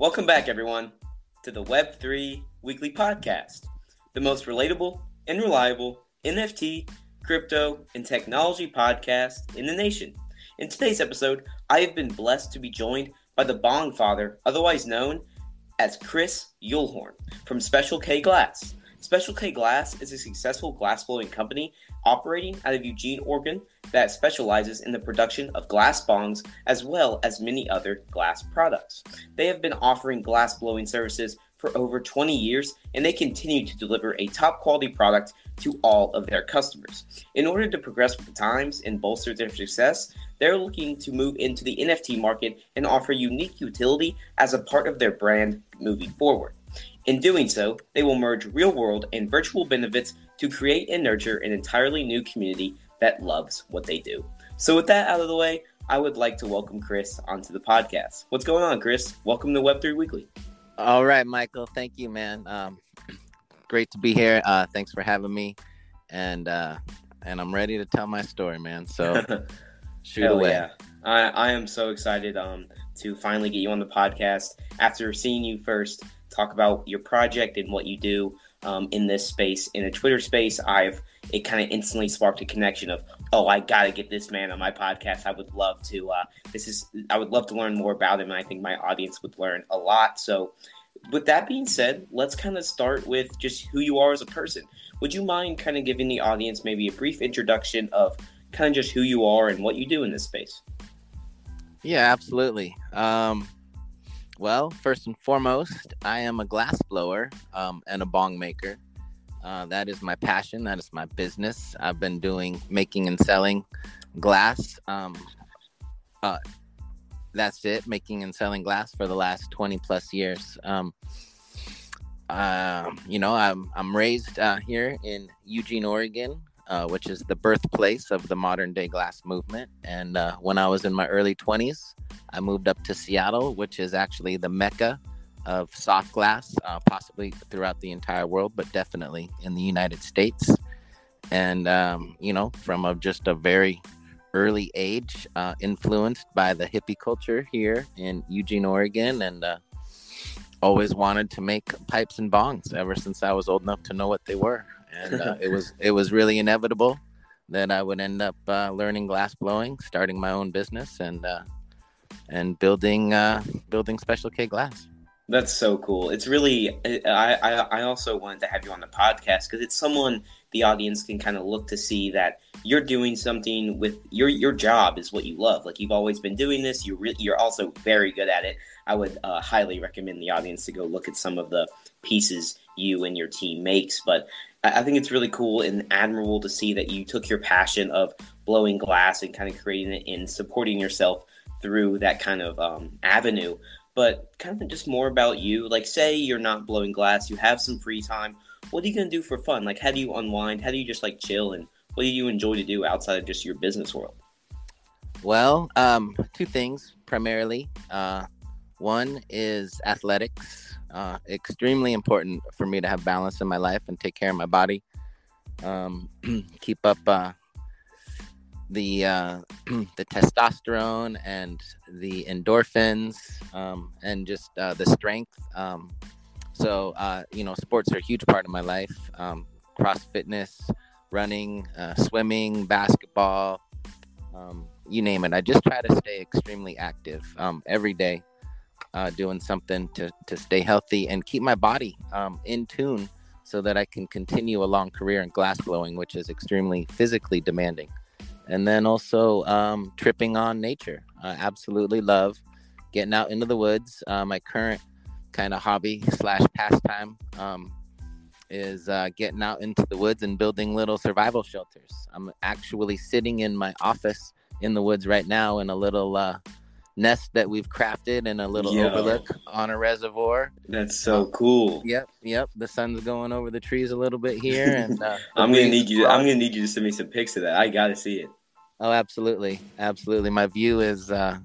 Welcome back, everyone, to the Web3 Weekly Podcast, the most relatable and reliable NFT, crypto, and technology podcast in the nation. In today's episode, I have been blessed to be joined by the Bong Father, otherwise known as Chris Uhlhorn from Special K Glass. Special K Glass is a successful glass blowing company operating out of Eugene, Oregon that specializes in the production of glass bongs as well as many other glass products. They have been offering glass blowing services for over 20 years and they continue to deliver a top quality product to all of their customers. In order to progress with the times and bolster their success, they're looking to move into the NFT market and offer unique utility as a part of their brand moving forward. In doing so, they will merge real world and virtual benefits to create and nurture an entirely new community that loves what they do. So, with that out of the way, I would like to welcome Chris onto the podcast. What's going on, Chris? Welcome to Web3 Weekly. All right, Michael. Thank you, man. Um, great to be here. Uh, thanks for having me, and uh, and I'm ready to tell my story, man. So shoot Hell away. yeah. I, I am so excited um, to finally get you on the podcast after seeing you first talk about your project and what you do um, in this space. In a Twitter space, I've it kind of instantly sparked a connection of, oh, I gotta get this man on my podcast. I would love to. Uh, this is I would love to learn more about him, and I think my audience would learn a lot. So, with that being said, let's kind of start with just who you are as a person. Would you mind kind of giving the audience maybe a brief introduction of kind of just who you are and what you do in this space? Yeah, absolutely. Um, well, first and foremost, I am a glass blower um, and a bong maker. Uh, that is my passion. That is my business. I've been doing making and selling glass. Um, uh, that's it, making and selling glass for the last 20 plus years. Um, uh, you know, I'm, I'm raised uh, here in Eugene, Oregon, uh, which is the birthplace of the modern day glass movement. And uh, when I was in my early 20s, I moved up to Seattle, which is actually the mecca of soft glass, uh, possibly throughout the entire world, but definitely in the United States. And, um, you know, from a, just a very early age, uh, influenced by the hippie culture here in Eugene, Oregon, and uh, always wanted to make pipes and bongs ever since I was old enough to know what they were. And uh, it was it was really inevitable that I would end up uh, learning glass blowing, starting my own business, and uh, and building uh, building Special K glass. That's so cool. It's really I I, I also wanted to have you on the podcast because it's someone the audience can kind of look to see that you're doing something with your your job is what you love. Like you've always been doing this. You re- you're also very good at it. I would uh, highly recommend the audience to go look at some of the pieces you and your team makes. But I, think it's really cool and admirable to see that you took your passion of blowing glass and kind of creating it and supporting yourself through that kind of um, avenue. But kind of just more about you. Like, say you're not blowing glass, you have some free time. What are you gonna do for fun? Like, how do you unwind? How do you just like chill? And what do you enjoy to do outside of just your business world? Well, um, two things primarily. Uh, one is athletics. Uh, extremely important for me to have balance in my life and take care of my body. Um, keep up uh, the uh, the testosterone and the endorphins um, and just uh, the strength. Um, so uh, you know, sports are a huge part of my life. Um, cross fitness, running, uh, swimming, basketball, um, you name it. I just try to stay extremely active um, every day, uh, doing something to to stay healthy and keep my body um, in tune, so that I can continue a long career in glass blowing, which is extremely physically demanding. And then also um, tripping on nature. I absolutely love getting out into the woods. Uh, my current kind of hobby slash pastime um, is uh, getting out into the woods and building little survival shelters. I'm actually sitting in my office in the woods right now in a little uh, nest that we've crafted in a little Yo. overlook on a reservoir. That's so um, cool. Yep, yep. The sun's going over the trees a little bit here, and uh, I'm gonna need you. To, I'm gonna need you to send me some pics of that. I gotta see it. Oh, absolutely, absolutely. My view is uh,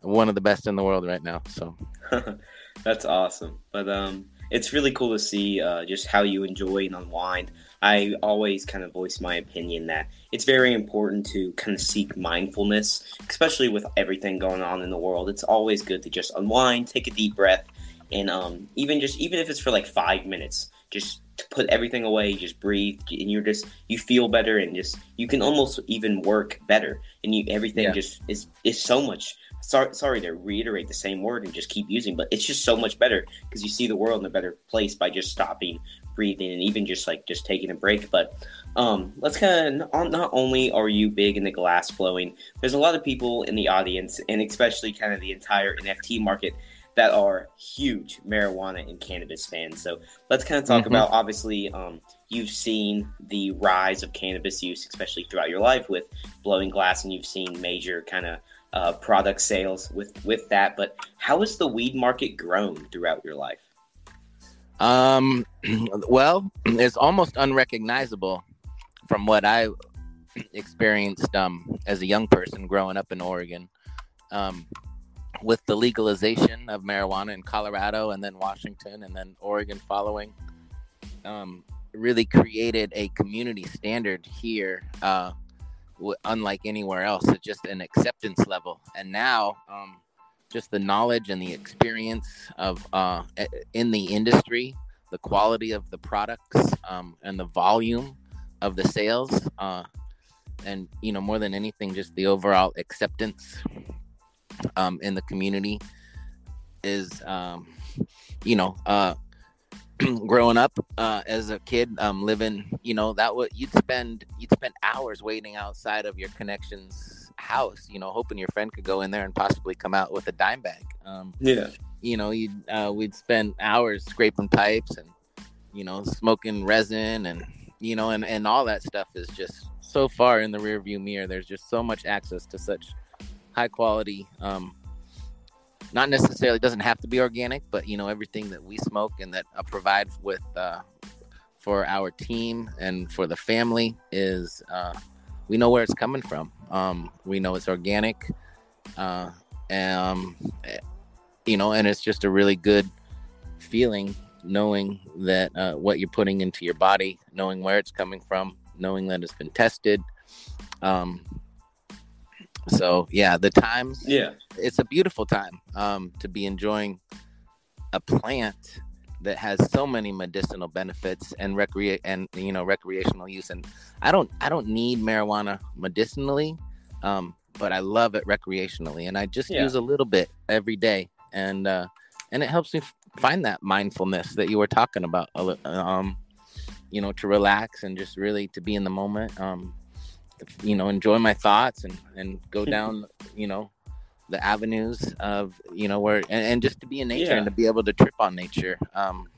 one of the best in the world right now. So that's awesome. But um, it's really cool to see uh, just how you enjoy and unwind. I always kind of voice my opinion that it's very important to kind of seek mindfulness, especially with everything going on in the world. It's always good to just unwind, take a deep breath, and um, even just even if it's for like five minutes, just to put everything away, just breathe, and you're just you feel better, and just you can almost even work better, and you everything yeah. just is is so much sorry, sorry to reiterate the same word and just keep using, but it's just so much better because you see the world in a better place by just stopping, breathing, and even just like just taking a break. But um, let's kind of not only are you big in the glass blowing, there's a lot of people in the audience, and especially kind of the entire NFT market that are huge marijuana and cannabis fans. So let's kind of talk mm-hmm. about obviously um, you've seen the rise of cannabis use, especially throughout your life with blowing glass, and you've seen major kind of uh, product sales with with that. But how has the weed market grown throughout your life? Um, well, it's almost unrecognizable from what I experienced um, as a young person growing up in Oregon. Um, with the legalization of marijuana in Colorado and then Washington and then Oregon following, um, really created a community standard here uh, unlike anywhere else. It's just an acceptance level. And now, um, just the knowledge and the experience of uh, in the industry, the quality of the products, um, and the volume of the sales, uh, and you know more than anything, just the overall acceptance um, in the community is, um, you know, uh, growing up uh, as a kid, um, living, you know, that would you'd spend you'd spend hours waiting outside of your connection's house, you know, hoping your friend could go in there and possibly come out with a dime bag. Um, yeah, you know, uh, we'd spend hours scraping pipes and you know smoking resin and you know and and all that stuff is just so far in the rearview mirror. There's just so much access to such high quality um, not necessarily doesn't have to be organic, but you know everything that we smoke and that I provide with uh, for our team and for the family is uh, we know where it's coming from. Um, we know it's organic, uh, and um, you know, and it's just a really good feeling knowing that uh, what you're putting into your body, knowing where it's coming from, knowing that it's been tested. Um, so yeah, the times. Yeah, it's a beautiful time um, to be enjoying a plant that has so many medicinal benefits and recreate and you know recreational use. And I don't I don't need marijuana medicinally, um, but I love it recreationally, and I just yeah. use a little bit every day, and uh, and it helps me find that mindfulness that you were talking about. Um, you know, to relax and just really to be in the moment. Um, you know enjoy my thoughts and and go down you know the avenues of you know where and, and just to be in nature yeah. and to be able to trip on nature um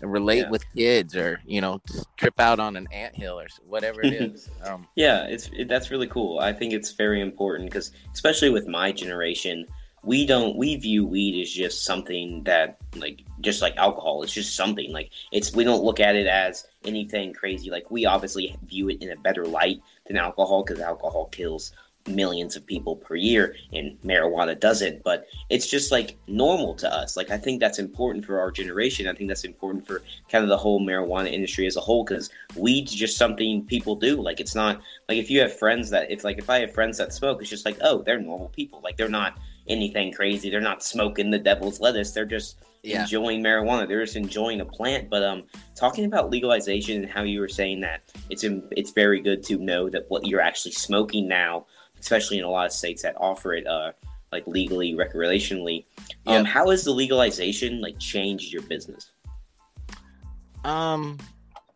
and relate yeah. with kids or you know trip out on an ant hill or whatever it is um, yeah it's it, that's really cool i think it's very important because especially with my generation we don't we view weed as just something that like just like alcohol it's just something like it's we don't look at it as anything crazy like we obviously view it in a better light than alcohol because alcohol kills millions of people per year and marijuana doesn't but it's just like normal to us like i think that's important for our generation i think that's important for kind of the whole marijuana industry as a whole because weed's just something people do like it's not like if you have friends that if like if i have friends that smoke it's just like oh they're normal people like they're not anything crazy. They're not smoking the devil's lettuce. They're just yeah. enjoying marijuana. They're just enjoying a plant. But um, talking about legalization and how you were saying that it's in, it's very good to know that what you're actually smoking now especially in a lot of states that offer it uh, like legally, recreationally. Um, How has the legalization like changed your business? Um,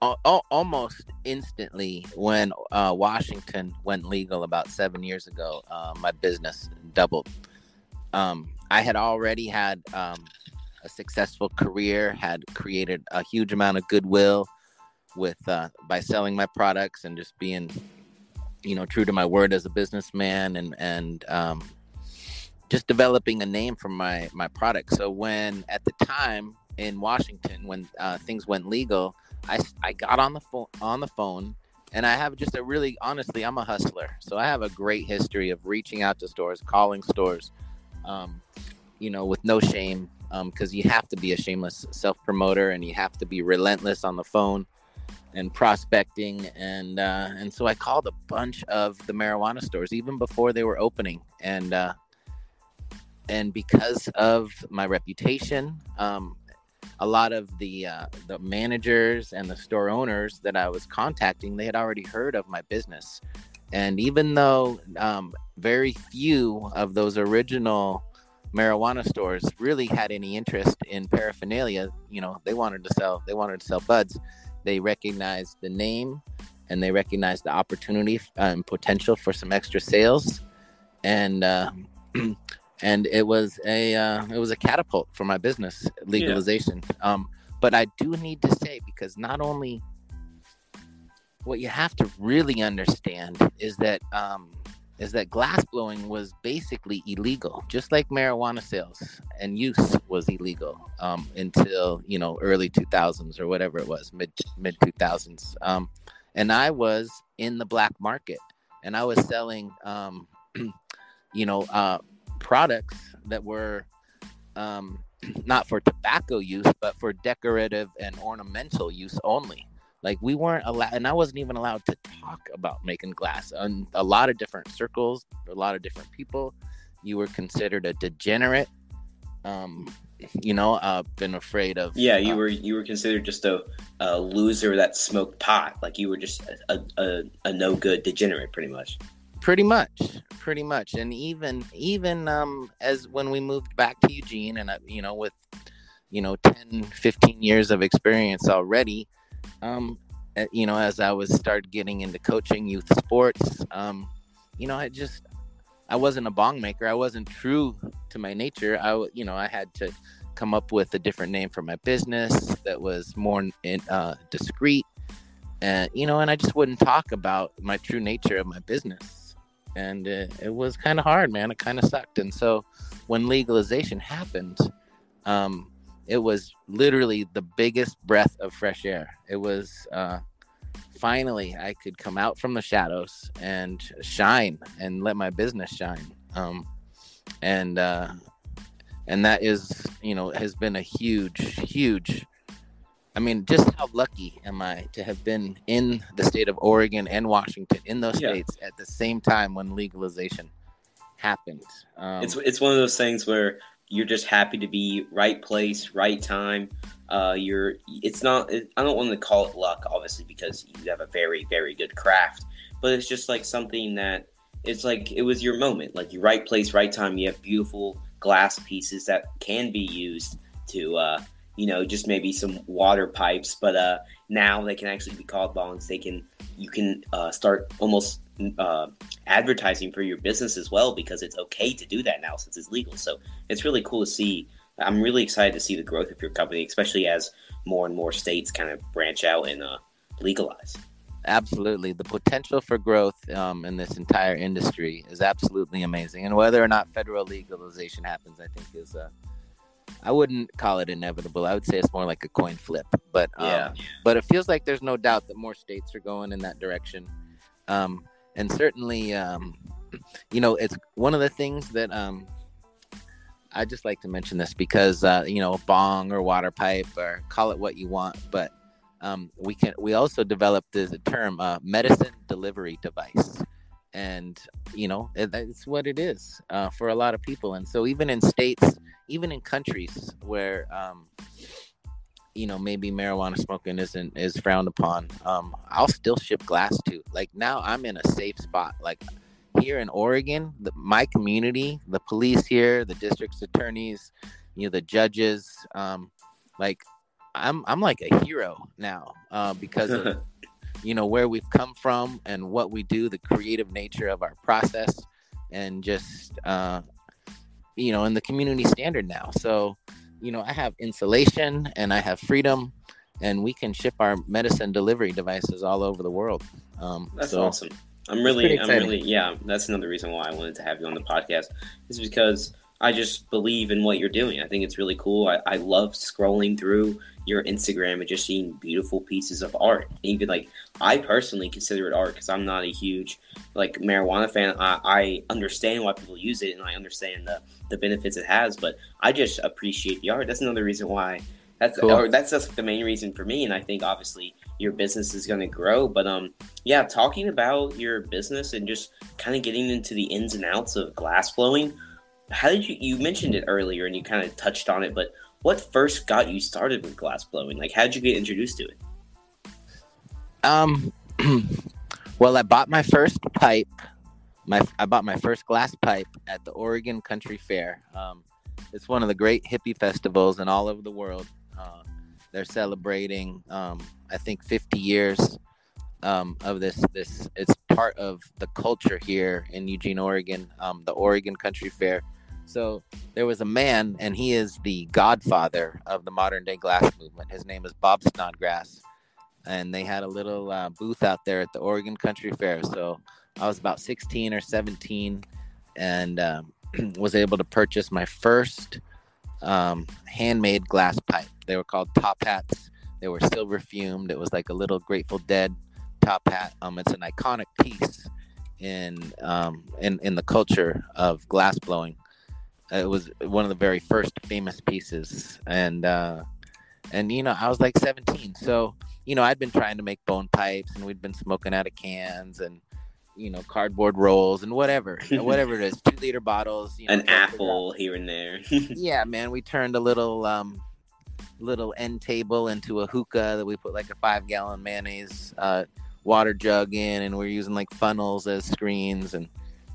al- almost instantly when uh, Washington went legal about seven years ago, uh, my business doubled. Um, I had already had um, a successful career, had created a huge amount of goodwill with uh, by selling my products and just being, you know, true to my word as a businessman and and um, just developing a name for my my product. So when at the time in Washington when uh, things went legal, I, I got on the phone on the phone and I have just a really honestly I'm a hustler so I have a great history of reaching out to stores calling stores um, you know with no shame because um, you have to be a shameless self promoter and you have to be relentless on the phone and prospecting and uh, and so I called a bunch of the marijuana stores even before they were opening and uh, and because of my reputation um, a lot of the uh, the managers and the store owners that I was contacting, they had already heard of my business, and even though um, very few of those original marijuana stores really had any interest in paraphernalia, you know, they wanted to sell they wanted to sell buds. They recognize the name, and they recognize the opportunity and um, potential for some extra sales, and. Uh, and it was a uh, it was a catapult for my business legalization. Yeah. Um, but I do need to say because not only what you have to really understand is that um, is that glass blowing was basically illegal, just like marijuana sales and use was illegal um, until you know early 2000s or whatever it was, mid mid 2000s. Um, and I was in the black market, and I was selling, um, you know, uh, products that were um, not for tobacco use, but for decorative and ornamental use only. Like we weren't allowed, and I wasn't even allowed to talk about making glass. In a lot of different circles, a lot of different people, you were considered a degenerate. Um, you know, uh, been afraid of. Yeah, you uh, were you were considered just a, a loser that smoked pot. Like you were just a, a, a no good degenerate, pretty much pretty much pretty much and even even um as when we moved back to eugene and I, you know with you know 10 15 years of experience already um eh, you know as i was started getting into coaching youth sports um you know i just i wasn't a bong maker i wasn't true to my nature i you know i had to come up with a different name for my business that was more in, uh, discreet and you know and i just wouldn't talk about my true nature of my business and it, it was kind of hard, man. It kind of sucked. And so when legalization happened, um, it was literally the biggest breath of fresh air. It was uh, finally I could come out from the shadows and shine and let my business shine. Um, and uh, and that is, you know, has been a huge, huge I mean, just how lucky am I to have been in the state of Oregon and Washington in those yeah. states at the same time when legalization happened. Um, it's it's one of those things where you're just happy to be right place, right time. Uh, you're it's not. It, I don't want to call it luck, obviously, because you have a very very good craft, but it's just like something that it's like it was your moment, like your right place, right time. You have beautiful glass pieces that can be used to uh, you know, just maybe some water pipes. But uh, now they can actually be called bongs. They can you can uh, start almost uh, advertising for your business as well because it's okay to do that now since it's legal. So it's really cool to see. I'm really excited to see the growth of your company, especially as more and more states kind of branch out and uh, legalize. Absolutely, the potential for growth um, in this entire industry is absolutely amazing, and whether or not federal legalization happens, I think is uh, I wouldn't call it inevitable. I would say it's more like a coin flip. But um, yeah, but it feels like there's no doubt that more states are going in that direction. Um, and certainly, um, you know, it's one of the things that um, I just like to mention this because uh, you know, bong or water pipe or call it what you want, but um, we can we also developed the term uh, medicine delivery device. And you know it, it's what it is uh, for a lot of people. And so even in states even in countries where um, you know maybe marijuana smoking isn't is frowned upon. Um, i'll still ship glass to like now i'm in a safe spot. Like here in Oregon, the, my community, the police here, the district's attorneys, you know, the judges, um, like I'm I'm like a hero now uh, because of you know where we've come from and what we do, the creative nature of our process, and just uh, you know, in the community standard now. So, you know, I have insulation and I have freedom, and we can ship our medicine delivery devices all over the world. Um, That's so awesome. I'm really, I'm really, yeah. That's another reason why I wanted to have you on the podcast is because I just believe in what you're doing. I think it's really cool. I, I love scrolling through your Instagram and just seeing beautiful pieces of art. Even like I personally consider it art because I'm not a huge like marijuana fan. I, I understand why people use it and I understand the the benefits it has, but I just appreciate the art. That's another reason why. That's Cool. or that's just the main reason for me, and I think obviously your business is going to grow. But um, yeah, talking about your business and just kind of getting into the ins and outs of glass blowing. How did you? You mentioned it earlier, and you kind of touched on it, but what first got you started with glass blowing? Like, how did you get introduced to it? Um, well, I bought my first pipe. My I bought my first glass pipe at the Oregon Country Fair. Um, it's one of the great hippie festivals in all over the world. Uh, they're celebrating, um, I think, 50 years um, of this. This it's part of the culture here in Eugene, Oregon. Um, the Oregon Country Fair. So there was a man, and he is the godfather of the modern day glass movement. His name is Bob Snodgrass and they had a little uh, booth out there at the Oregon Country Fair. So I was about 16 or 17 and um, was able to purchase my first um, handmade glass pipe. They were called top hats. They were silver fumed. It was like a little Grateful Dead top hat. Um, it's an iconic piece in um, in in the culture of glass blowing. It was one of the very first famous pieces, and uh, and you know I was like 17, so you know, I'd been trying to make bone pipes and we'd been smoking out of cans and, you know, cardboard rolls and whatever, whatever it is, two liter bottles, you know, An trying to figure out- apple here and there. Yeah, man, we turned a little, um, little end table into a hookah that we put like a five gallon mayonnaise, uh, water jug in and we're using like funnels as screens and,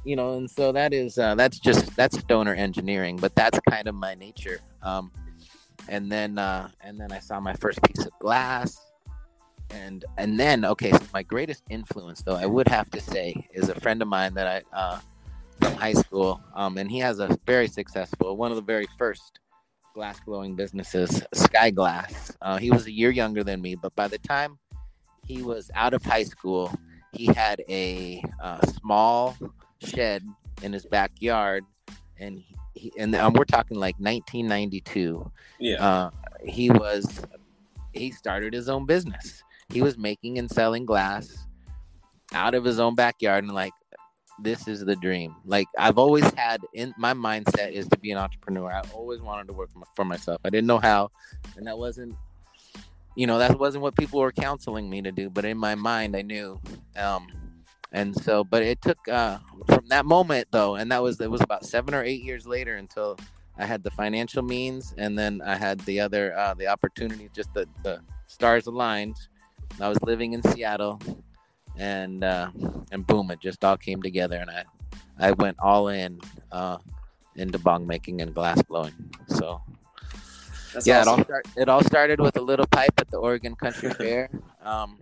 you know, and so that is, uh, that's just, that's stoner engineering, but that's kind of my nature. Um, and then, uh, and then I saw my first piece of glass and and then okay so my greatest influence though i would have to say is a friend of mine that i uh from high school um and he has a very successful one of the very first glass blowing businesses sky glass uh, he was a year younger than me but by the time he was out of high school he had a uh, small shed in his backyard and he, and um, we're talking like 1992 yeah. uh, he was he started his own business. He was making and selling glass out of his own backyard and like this is the dream. Like i've always had in my mindset is to be an entrepreneur. I always wanted to work for myself. I didn't know how and that wasn't you know that wasn't what people were counseling me to do but in my mind i knew um and so but it took uh from that moment though and that was it was about seven or eight years later until I had the financial means, and then I had the other uh, the opportunity. Just the the stars aligned. I was living in Seattle, and uh, and boom, it just all came together, and I I went all in uh, into bong making and glass blowing. So That's yeah, awesome. it all start, it all started with a little pipe at the Oregon Country Fair, um,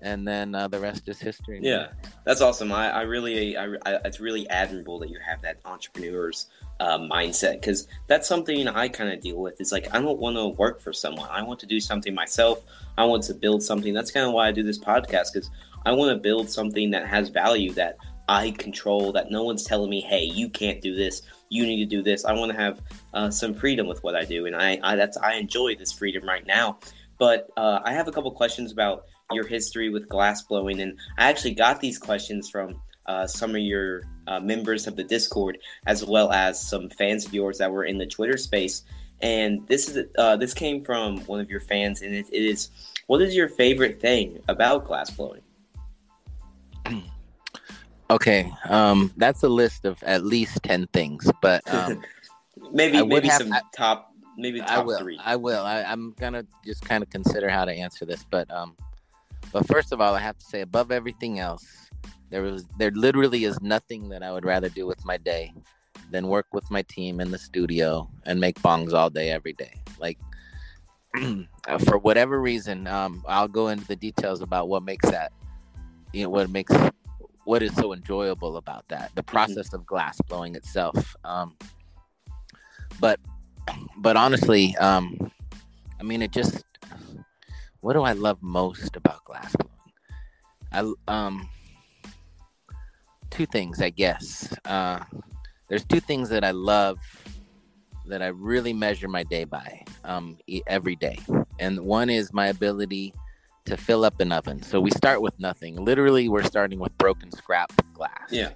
and then uh, the rest is history. Yeah, that's awesome. I, I really, I, I, it's really admirable that you have that entrepreneur's uh, mindset because that's something I kind of deal with. It's like I don't want to work for someone. I want to do something myself. I want to build something. That's kind of why I do this podcast because I want to build something that has value that I control. That no one's telling me, "Hey, you can't do this. You need to do this." I want to have uh, some freedom with what I do, and I, I that's I enjoy this freedom right now. But uh, I have a couple questions about your history with glass blowing, and I actually got these questions from uh, some of your uh, members of the Discord, as well as some fans of yours that were in the Twitter space. And this is uh, this came from one of your fans, and it, it is, what is your favorite thing about glass blowing? Okay, um, that's a list of at least ten things, but um, maybe I maybe have- some I- top maybe I top will. three. I will. I, I'm gonna just kind of consider how to answer this, but um, but first of all, I have to say, above everything else, there was there literally is nothing that I would rather do with my day than work with my team in the studio and make bongs all day every day. Like for whatever reason, um, I'll go into the details about what makes that you know what makes what is so enjoyable about that the mm-hmm. process of glass blowing itself um, but but honestly um, i mean it just what do i love most about glass blowing i um two things i guess uh, there's two things that i love that i really measure my day by um, every day and one is my ability to fill up an oven. So we start with nothing. Literally, we're starting with broken scrap glass. Yeah.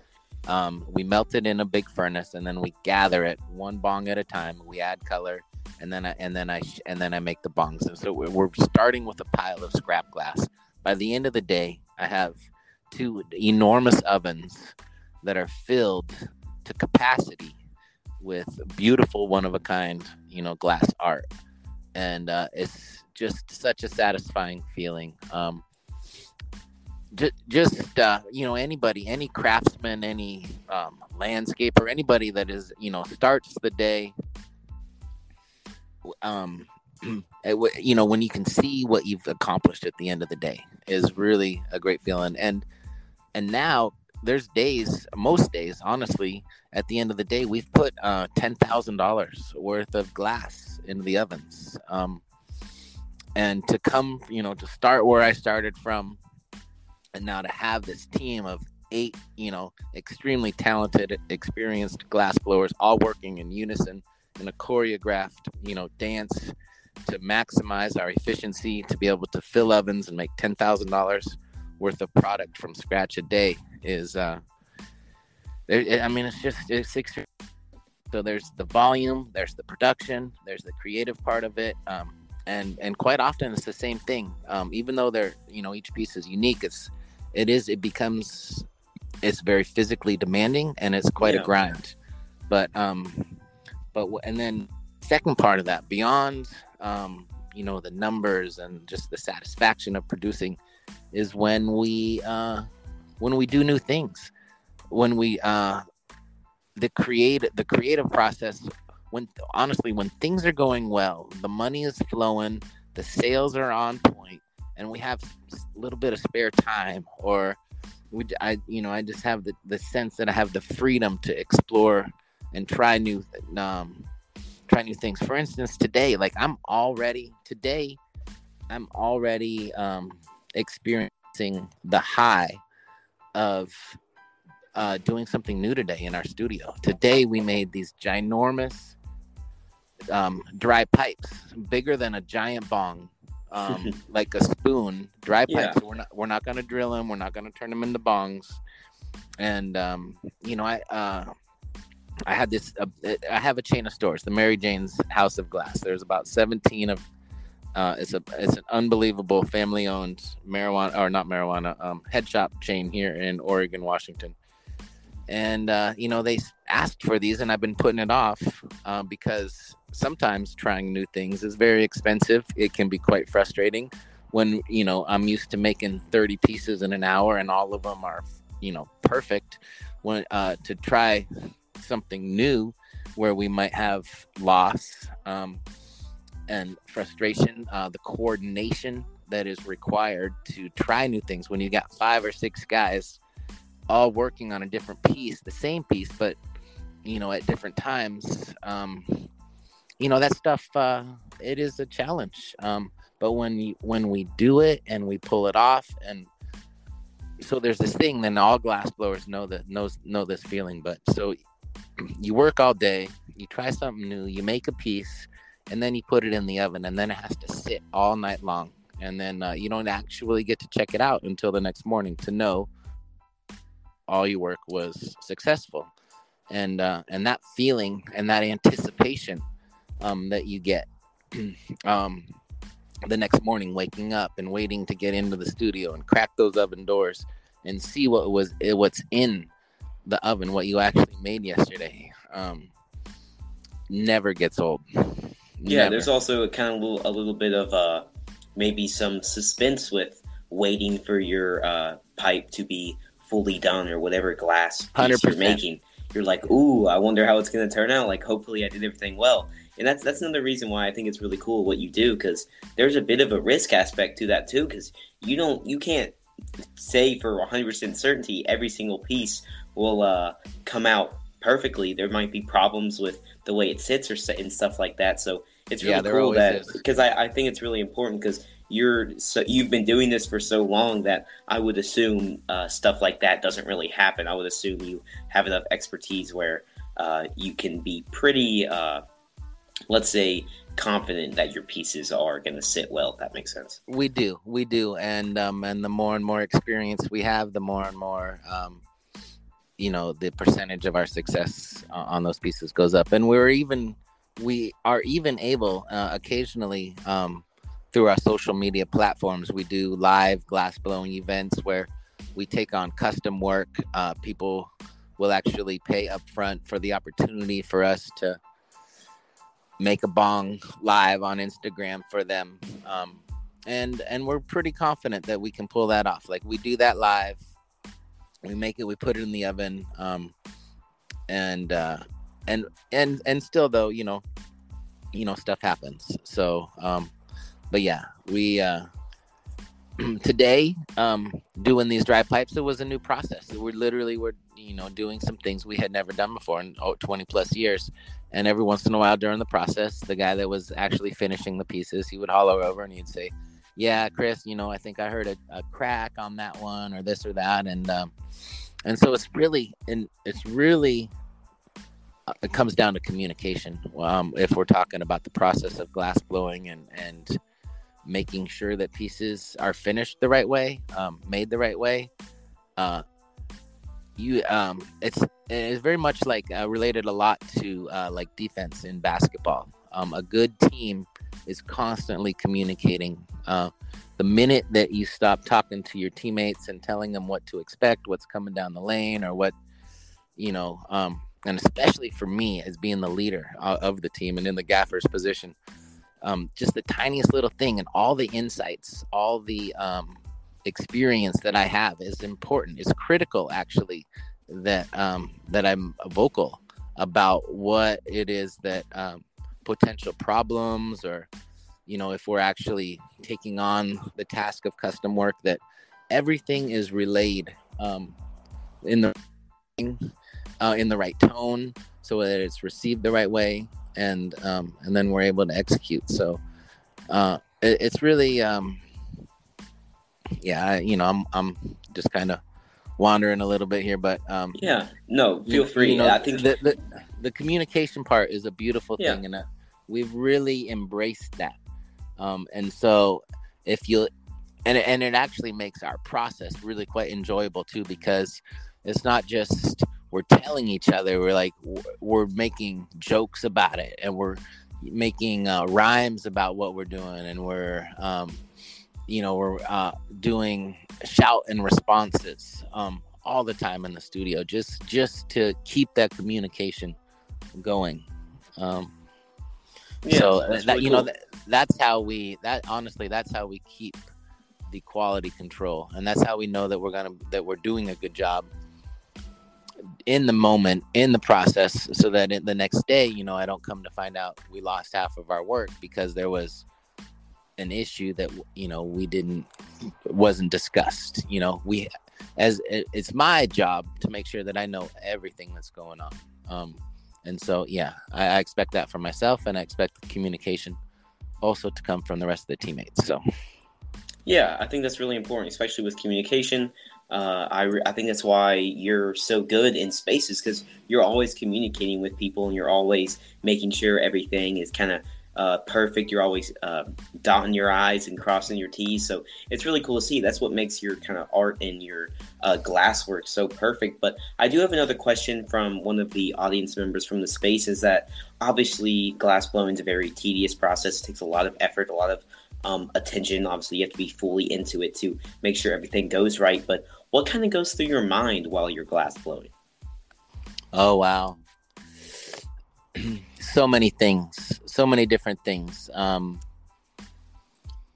Um, we melt it in a big furnace, and then we gather it one bong at a time. We add color, and then I, and then I and then I make the bongs. And so we're, starting with a pile of scrap glass. By the end of the day, I have two enormous ovens that are filled to capacity with beautiful, one of a kind, you know, glass art, and uh, it's just such a satisfying feeling. Um, just, just uh, you know, anybody, any craftsman, any um, landscaper, anybody that is, you know, starts the day, um, you know, when you can see what you've accomplished at the end of the day is really a great feeling. And and now there's days, most days, honestly, at the end of the day, we've put uh, ten thousand dollars worth of glass into the ovens. Um, and to come, you know, to start where I started from, and now to have this team of eight, you know, extremely talented, experienced glass blowers all working in unison in a choreographed, you know, dance to maximize our efficiency, to be able to fill ovens and make ten thousand dollars worth of product from scratch a day is, uh, I mean, it's just it's six. So there's the volume, there's the production, there's the creative part of it. Um, and and quite often it's the same thing um, even though they're you know each piece is unique it's it is it becomes it's very physically demanding and it's quite yeah. a grind but um but and then second part of that beyond um you know the numbers and just the satisfaction of producing is when we uh when we do new things. When we uh the create the creative process when honestly when things are going well the money is flowing the sales are on point and we have a little bit of spare time or we i you know i just have the, the sense that i have the freedom to explore and try new um try new things for instance today like i'm already today i'm already um experiencing the high of uh, doing something new today in our studio. Today we made these ginormous um, dry pipes, bigger than a giant bong, um, like a spoon. Dry pipes. Yeah. We're not we're not gonna drill them. We're not gonna turn them into bongs. And um, you know, I uh, I had this. Uh, I have a chain of stores, the Mary Jane's House of Glass. There's about 17 of. Uh, it's a it's an unbelievable family owned marijuana or not marijuana um, head shop chain here in Oregon, Washington and uh, you know they asked for these and i've been putting it off uh, because sometimes trying new things is very expensive it can be quite frustrating when you know i'm used to making 30 pieces in an hour and all of them are you know perfect when uh, to try something new where we might have loss um, and frustration uh, the coordination that is required to try new things when you got five or six guys all working on a different piece, the same piece, but you know, at different times. Um, you know, that stuff uh, it is a challenge. Um, but when you, when we do it and we pull it off, and so there's this thing, then all glass blowers know that knows know this feeling. But so you work all day, you try something new, you make a piece, and then you put it in the oven, and then it has to sit all night long, and then uh, you don't actually get to check it out until the next morning to know all your work was successful. And uh, and that feeling and that anticipation um, that you get um, the next morning waking up and waiting to get into the studio and crack those oven doors and see what was what's in the oven what you actually made yesterday um, never gets old yeah never. there's also a kind of little, a little bit of uh, maybe some suspense with waiting for your uh, pipe to be fully done or whatever glass piece 100%. you're making, you're like, ooh, I wonder how it's going to turn out. Like, hopefully, I did everything well. And that's that's another reason why I think it's really cool what you do because there's a bit of a risk aspect to that too because you don't you can't say for 100% certainty every single piece will uh, come out perfectly. There might be problems with the way it sits or and stuff like that. So it's really Yeah, cool that because I, I think it's really important because you're so you've been doing this for so long that I would assume uh, stuff like that doesn't really happen. I would assume you have enough expertise where uh, you can be pretty, uh, let's say, confident that your pieces are going to sit well. If that makes sense. We do, we do, and um, and the more and more experience we have, the more and more, um, you know, the percentage of our success uh, on those pieces goes up, and we're even, we are even able uh, occasionally um, through our social media platforms. We do live glass blowing events where we take on custom work. Uh, people will actually pay up front for the opportunity for us to make a bong live on Instagram for them. Um, and and we're pretty confident that we can pull that off. Like we do that live, we make it, we put it in the oven, um, and uh, and and and still though, you know, you know, stuff happens. So, um, but yeah, we uh, today um, doing these dry pipes, it was a new process. We literally were you know doing some things we had never done before in oh, 20 plus years and every once in a while during the process the guy that was actually finishing the pieces he would holler over and he'd say yeah chris you know i think i heard a, a crack on that one or this or that. And um, and so it's really and it's really uh, it comes down to communication. Um, if we're talking about the process of glass blowing and and making sure that pieces are finished the right way um, made the right way uh, you um it's it's very much like uh, related a lot to uh, like defense in basketball. Um, a good team is constantly communicating uh, the minute that you stop talking to your teammates and telling them what to expect what's coming down the lane or what you know um, and especially for me as being the leader uh, of the team and in the gaffer's position um, just the tiniest little thing and all the insights all the um, experience that I have is important. It's critical, actually, that um, that I'm vocal about what it is that um, potential problems or you know if we're actually taking on the task of custom work that everything is relayed um, in the uh, in the right tone so that it's received the right way and um, and then we're able to execute so uh, it, it's really um, yeah, I, you know, I'm I'm just kind of wandering a little bit here, but um, Yeah. No, you- feel free. You know, I think the, the the communication part is a beautiful Yeah. thing, and uh, we've really embraced that. Um, and so, if you and it- and it actually makes our process really quite enjoyable too, because it's not just we're telling each other, we're like we're making jokes about it, and we're making uh, rhymes about what we're doing, and we're um, you know we're uh, doing shout and responses um, all the time in the studio just just to keep that communication going um, yeah, so that really you know that, that's how we that honestly that's how we keep the quality control and that's how we know that we're gonna that we're doing a good job in the moment in the process so that in the next day you know i don't come to find out we lost half of our work because there was an issue that you know we didn't wasn't discussed you know we as it's my job to make sure that i know everything that's going on um and so yeah I, I expect that from myself and i expect communication also to come from the rest of the teammates so Yeah, I think that's really important, especially with communication. Uh, I, re- I think that's why you're so good in spaces because you're always communicating with people and you're always making sure everything is kind of uh, perfect. You're always uh, dotting your I's and crossing your T's. So it's really cool to see. That's what makes your kind of art and your uh, glass work so perfect. But I do have another question from one of the audience members from the space is that obviously glass blowing is a very tedious process. It takes a lot of effort, a lot of um, attention. Obviously, you have to be fully into it to make sure everything goes right. But what kind of goes through your mind while you're glass blowing? oh wow so many things so many different things um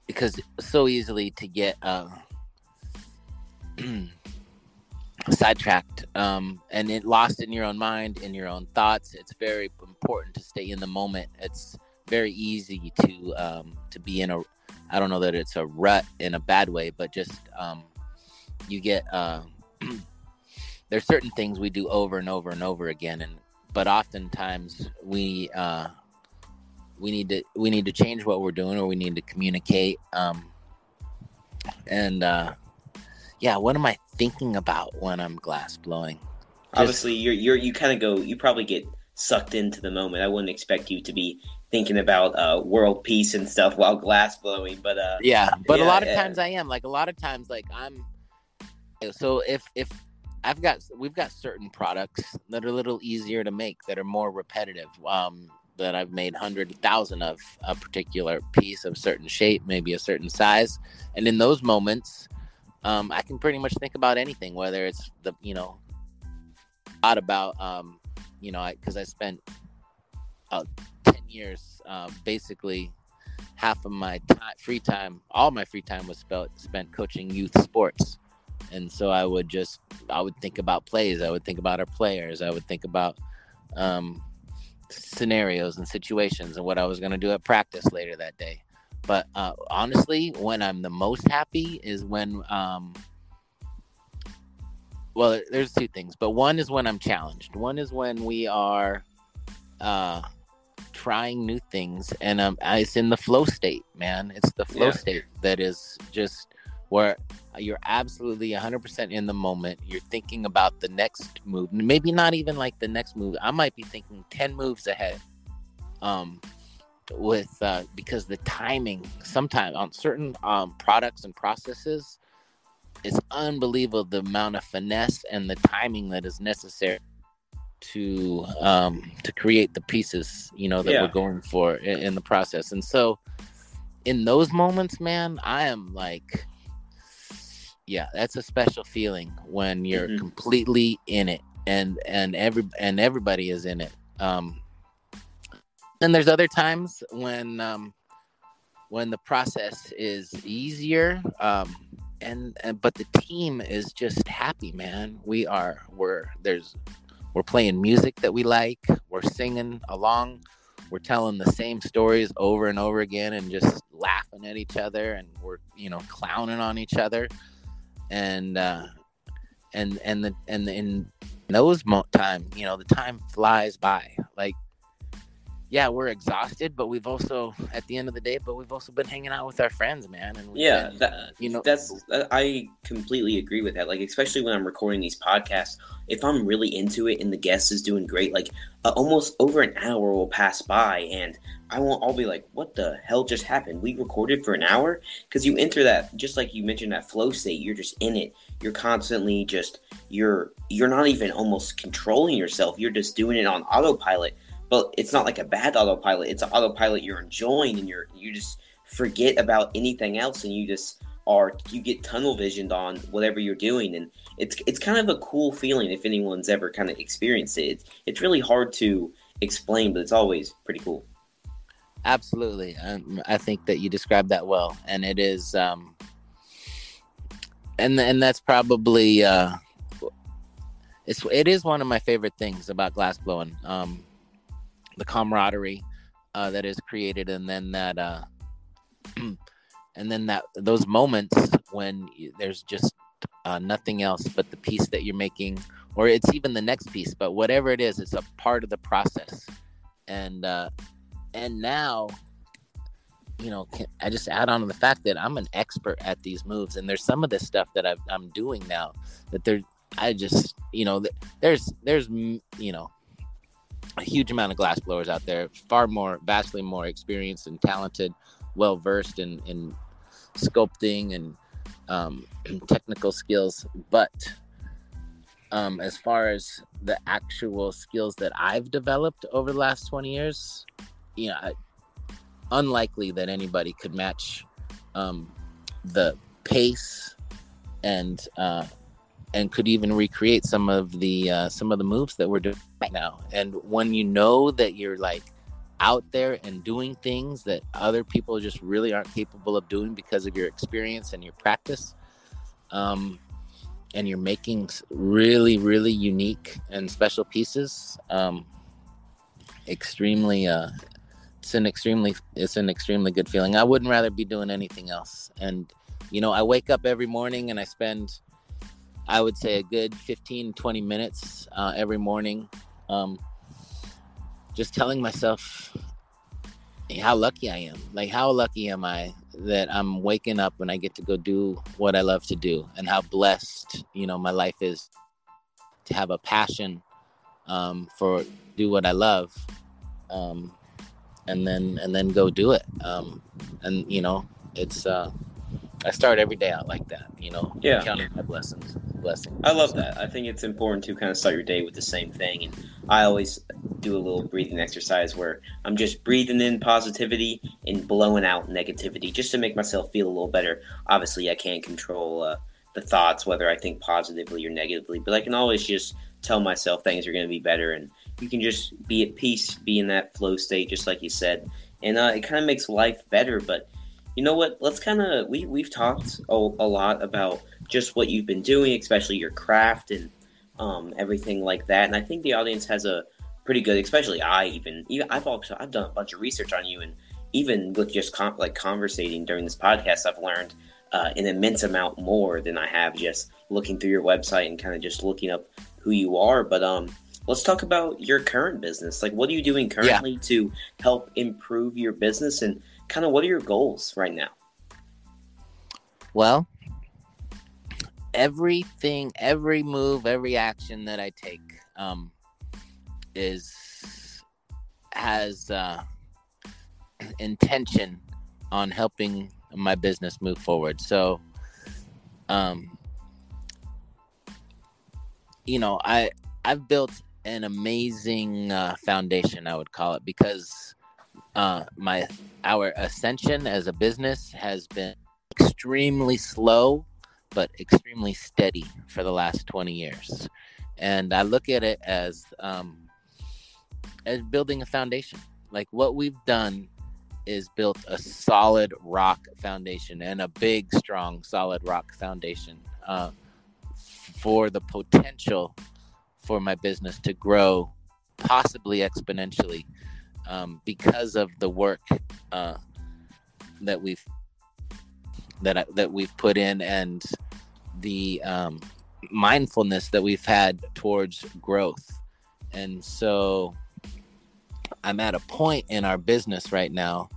because so easily to get uh sidetracked um, and it lost in your own mind, in your own thoughts. It's very important to stay in the moment. It's very easy to um, to be in a I don't know that it's a rut in a bad way, but just um, you get uh, there's certain things we do over and over and over again, and but oftentimes we uh, we need to we need to change what we're doing, or we need to communicate. Um, and uh, yeah, what am I thinking about when I'm glass blowing? Just, Obviously, you're you're you kind of go. You probably get sucked into the moment. I wouldn't expect you to be thinking about uh, world peace and stuff while glass blowing. But uh, yeah, but yeah, a lot of yeah. times I am. Like a lot of times, like I'm. So if if I've got we've got certain products that are a little easier to make that are more repetitive. Um, that I've made hundred thousand of a particular piece of certain shape, maybe a certain size, and in those moments, um, I can pretty much think about anything, whether it's the you know, lot about um, you know, because I, I spent uh, ten years uh, basically half of my ti free time, all my free time was spent spent coaching youth sports, and so I would just I would think about plays, I would think about our players, I would think about um, scenarios and situations and what I was going to do at practice later that day. But uh, honestly, when I'm the most happy is when, um, well, there's two things, but one is when I'm challenged. One is when we are uh, trying new things, and um, it's in the flow state, man. It's the flow Yeah. state that is just where you're absolutely 100% in the moment. You're thinking about the next move, maybe not even like the next move. I might be thinking 10 moves ahead. Um, with uh, because the timing sometimes on certain um, products and processes it's unbelievable the amount of finesse and the timing that is necessary to um, to create the pieces you know that Yeah. we're going for in, in the process and so in those moments man i am like yeah that's a special feeling when you're Mhm. completely in it and and every and everybody is in it um and there's other times when um when the process is easier um and, and but the team is just happy man we are we're there's we're playing music that we like we're singing along we're telling the same stories over and over again and just laughing at each other and we're you know clowning on each other and uh and and the and in those mo- time you know the time flies by. Like yeah we're exhausted but we've also at the end of the day but we've also been hanging out with our friends man and yeah, been, that, you know that's I completely agree with that. Like especially when I'm recording these podcasts, if I'm really into it and the guest is doing great, like uh, almost over an hour will pass by and I won't. I'll be like, "What the hell just happened? We recorded for an hour?" Because you enter that, just like you mentioned, that flow state. You're just in it. You're constantly just you're you're not even almost controlling yourself. You're just doing it on autopilot. But it's not like a bad autopilot. It's an autopilot you're enjoying, and you're you just forget about anything else, and you just are you get tunnel visioned on whatever you're doing, and it's it's kind of a cool feeling if anyone's ever kind of experienced it. It's, it's really hard to explain, but it's always pretty cool. Absolutely. Um, I think that you described that well, and it is, um, and and that's probably uh, it's it is one of my favorite things about glass blowing. Um, the camaraderie uh, that is created, and then that, uh, and then that those moments when there's just uh, nothing else but the piece that you're making, or it's even the next piece, but whatever it is, it's a part of the process, and. Uh, and now you know can, i just add on to the fact that i'm an expert at these moves and there's some of this stuff that I've, i'm doing now that there i just you know there's there's you know a huge amount of glass blowers out there far more vastly more experienced and talented well versed in in sculpting and um, technical skills. But um, as far as the actual skills that i've developed over the last 20 years you know, I- unlikely that anybody could match um, the pace and uh, and could even recreate some of the uh, some of the moves that we're doing right now. And when you know that you're like out there and doing things that other people just really aren't capable of doing because of your experience and your practice, um, and you're making really really unique and special pieces um, extremely uh, it's an extremely it's an extremely good feeling i wouldn't rather be doing anything else and you know i wake up every morning and i spend i would say a good 15 20 minutes uh, every morning. Um, just telling myself how lucky i am like how lucky am i that i'm waking up and i get to go do what i love to do and how blessed you know my life is to have a passion um, for do what i love um, and then and then go do it. Um, and you know it's uh, I start every day out like that, you know. Yeah. Counting my blessings. Blessings. I love that. I think it's important to kind of start your day with the same thing. And I always do a little breathing exercise where I'm just breathing in positivity and blowing out negativity just to make myself feel a little better. Obviously, I can't control uh, the thoughts, whether I think positively or negatively, but I can always just tell myself things are going to be better. And you can just be at peace, be in that flow state, just like you said. And uh, it kind of makes life better. But you know what? Let's kind of we we've talked a, a, lot about just what you've been doing, especially your craft and um, everything like that. And I think the audience has a pretty good, especially I even even I've also I've done a bunch of research on you, and even with just con- like conversating during this podcast, I've learned uh, an immense amount more than I have just looking through your website and kind of just looking up who you are. But um, let's talk about your current business. Like, what are you doing currently yeah. to help improve your business and kind of what are your goals right now? Well, everything, every move, every action that I take um, is has uh, intention on helping my business move forward. So, um, you know, I I've built an amazing uh, foundation, I would call it, because uh, my our ascension as a business has been extremely slow, but extremely steady for the last 20 years. And I look at it as um, as building a foundation. Like what we've done is built a solid rock foundation and a big, strong, solid rock foundation uh, for the potential for my business to grow, possibly exponentially um, because of the work uh, that we've that I, that we've put in and the um, mindfulness that we've had towards growth. And so I'm at a point in our business right now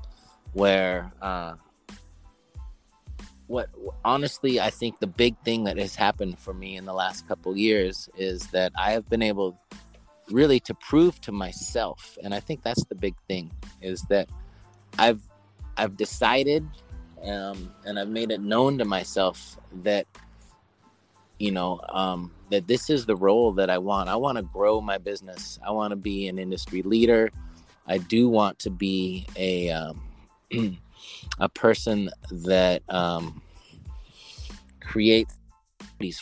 where uh, what honestly I think the big thing that has happened for me in the last couple years is that I have been able really to prove to myself and i think that's the big thing is that i've i've decided um, and i've made it known to myself that you know um, that this is the role that i want. I want to grow my business. I want to be an industry leader. I do want to be a um, a person that um, creates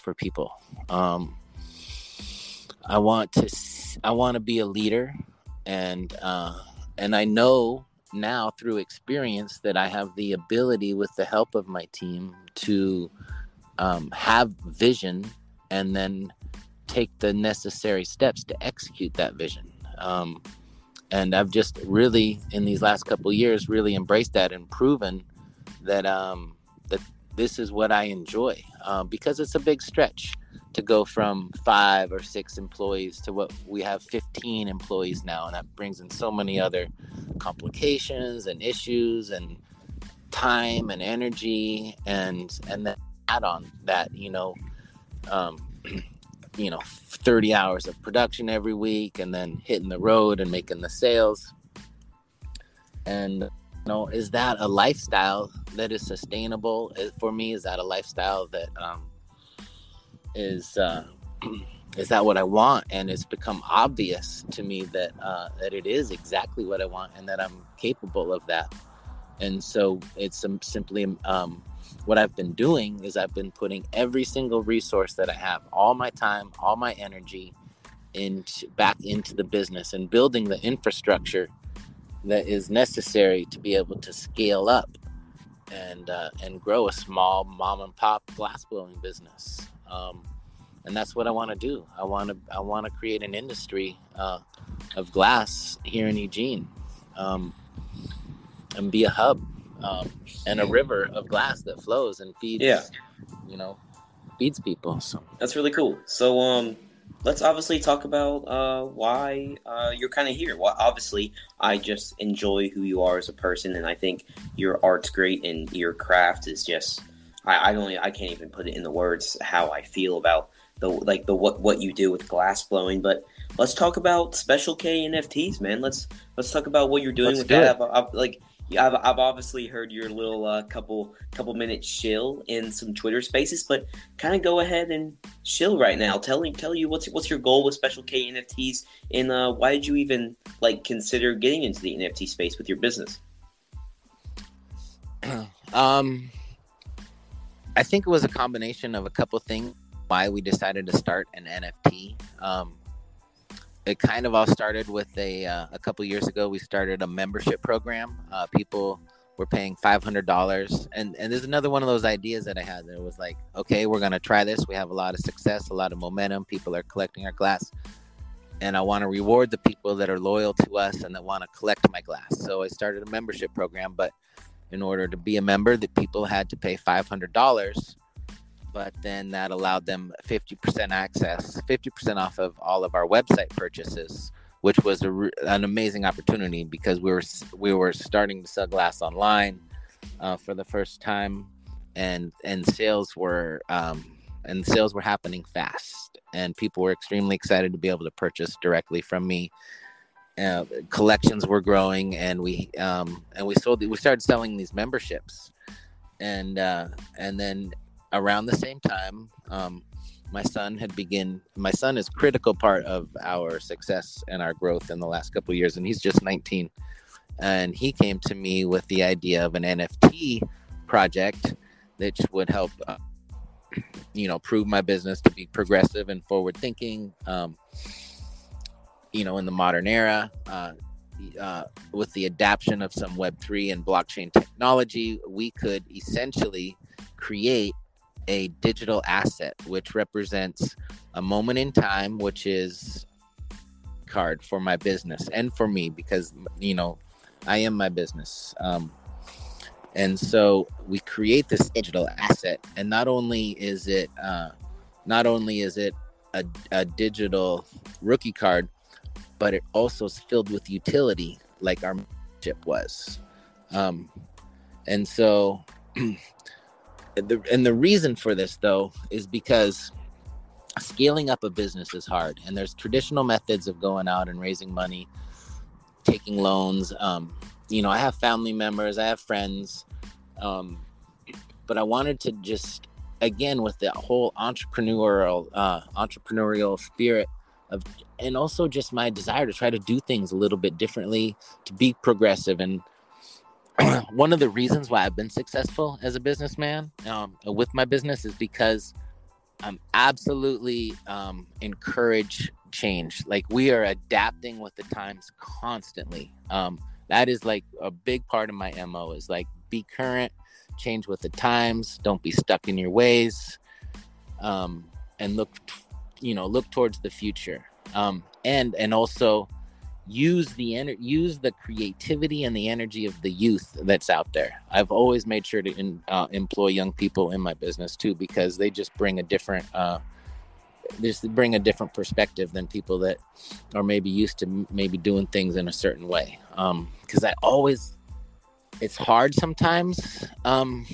for people. Um, I want to I want to be a leader, and uh, and I know now through experience that I have the ability, with the help of my team, to um, have vision and then take the necessary steps to execute that vision. Um, and I've just really, in these last couple years, really embraced that and proven that um, that this is what I enjoy uh, because it's a big stretch to go from five or six employees to what we have 15 employees now and that brings in so many other complications and issues and time and energy and and then add on that you know um, you know 30 hours of production every week and then hitting the road and making the sales. And you know is that a lifestyle that is sustainable for me? Is that a lifestyle that um, is uh, is that what I want? And it's become obvious to me that uh, that it is exactly what I want, and that I'm capable of that. And so it's simply um, what I've been doing is I've been putting every single resource that I have, all my time, all my energy, into back into the business and building the infrastructure that is necessary to be able to scale up and uh, and grow a small mom and pop glass blowing business. Um, and that's what I want to do. I want to I want to create an industry uh, of glass here in Eugene, um, and be a hub um, and a river of glass that flows and feeds. Yeah. you know, feeds people. So That's really cool. So, um, let's obviously talk about uh, why uh, you're kind of here. Well, obviously, I just enjoy who you are as a person, and I think your art's great, and your craft is just. I, I don't. I can't even put it in the words how I feel about the like the what what you do with glass blowing. But let's talk about Special K NFTs, man. Let's let's talk about what you're doing Let's with do that. I've, I've, like. I've, I've obviously heard your little uh, couple couple minute shill in some Twitter spaces, but kind of go ahead and shill right now. Tell tell you what's what's your goal with Special K NFTs, and uh, why did you even like consider getting into the NFT space with your business? um, I think it was a combination of a couple things why we decided to start an NFT. Um, it kind of all started with a uh, a couple years ago. We started a membership program. Uh, people were paying five hundred dollars, and and there's another one of those ideas that I had that was like, okay, we're gonna try this. We have a lot of success, a lot of momentum. People are collecting our glass, and I want to reward the people that are loyal to us and that want to collect my glass. So I started a membership program, but in order to be a member, that people had to pay five hundred dollars but then that allowed them 50% access, 50% off of all of our website purchases, which was a, an amazing opportunity because we were we were starting to sell glass online uh, for the first time, and and sales were um, and sales were happening fast, and people were extremely excited to be able to purchase directly from me. Uh, collections were growing, and we um, and we sold we started selling these memberships, and uh, and then around the same time um, my son had begin my son is critical part of our success and our growth in the last couple years and he's just 19 and he came to me with the idea of an nft project that would help uh, you know prove my business to be progressive and forward thinking um, you know in the modern era uh, uh, with the adaption of some web3 and blockchain technology we could essentially create a digital asset which represents a moment in time which is card for my business and for me because you know i am my business. Um, and so we create this digital asset and not only is it uh, not only is it a, a digital rookie card but it also is filled with utility like our ship was. Um, and so the, and the reason for this though is because scaling up a business is hard and there's traditional methods of going out and raising money taking loans. Um, you know i have family members i have friends um, but i wanted to just again with the whole entrepreneurial uh, entrepreneurial spirit of and also just my desire to try to do things a little bit differently to be progressive and one of the reasons why I've been successful as a businessman um, with my business is because I'm absolutely um, encourage change. Like we are adapting with the times constantly. Um, that is like a big part of my mo. Is like be current, change with the times. Don't be stuck in your ways, um, and look, you know, look towards the future. Um, and and also use the ener- use the creativity and the energy of the youth that's out there. I've always made sure to in, uh, employ young people in my business too because they just bring a different uh, just bring a different perspective than people that are maybe used to maybe doing things in a certain way. Because I always it's hard sometimes um,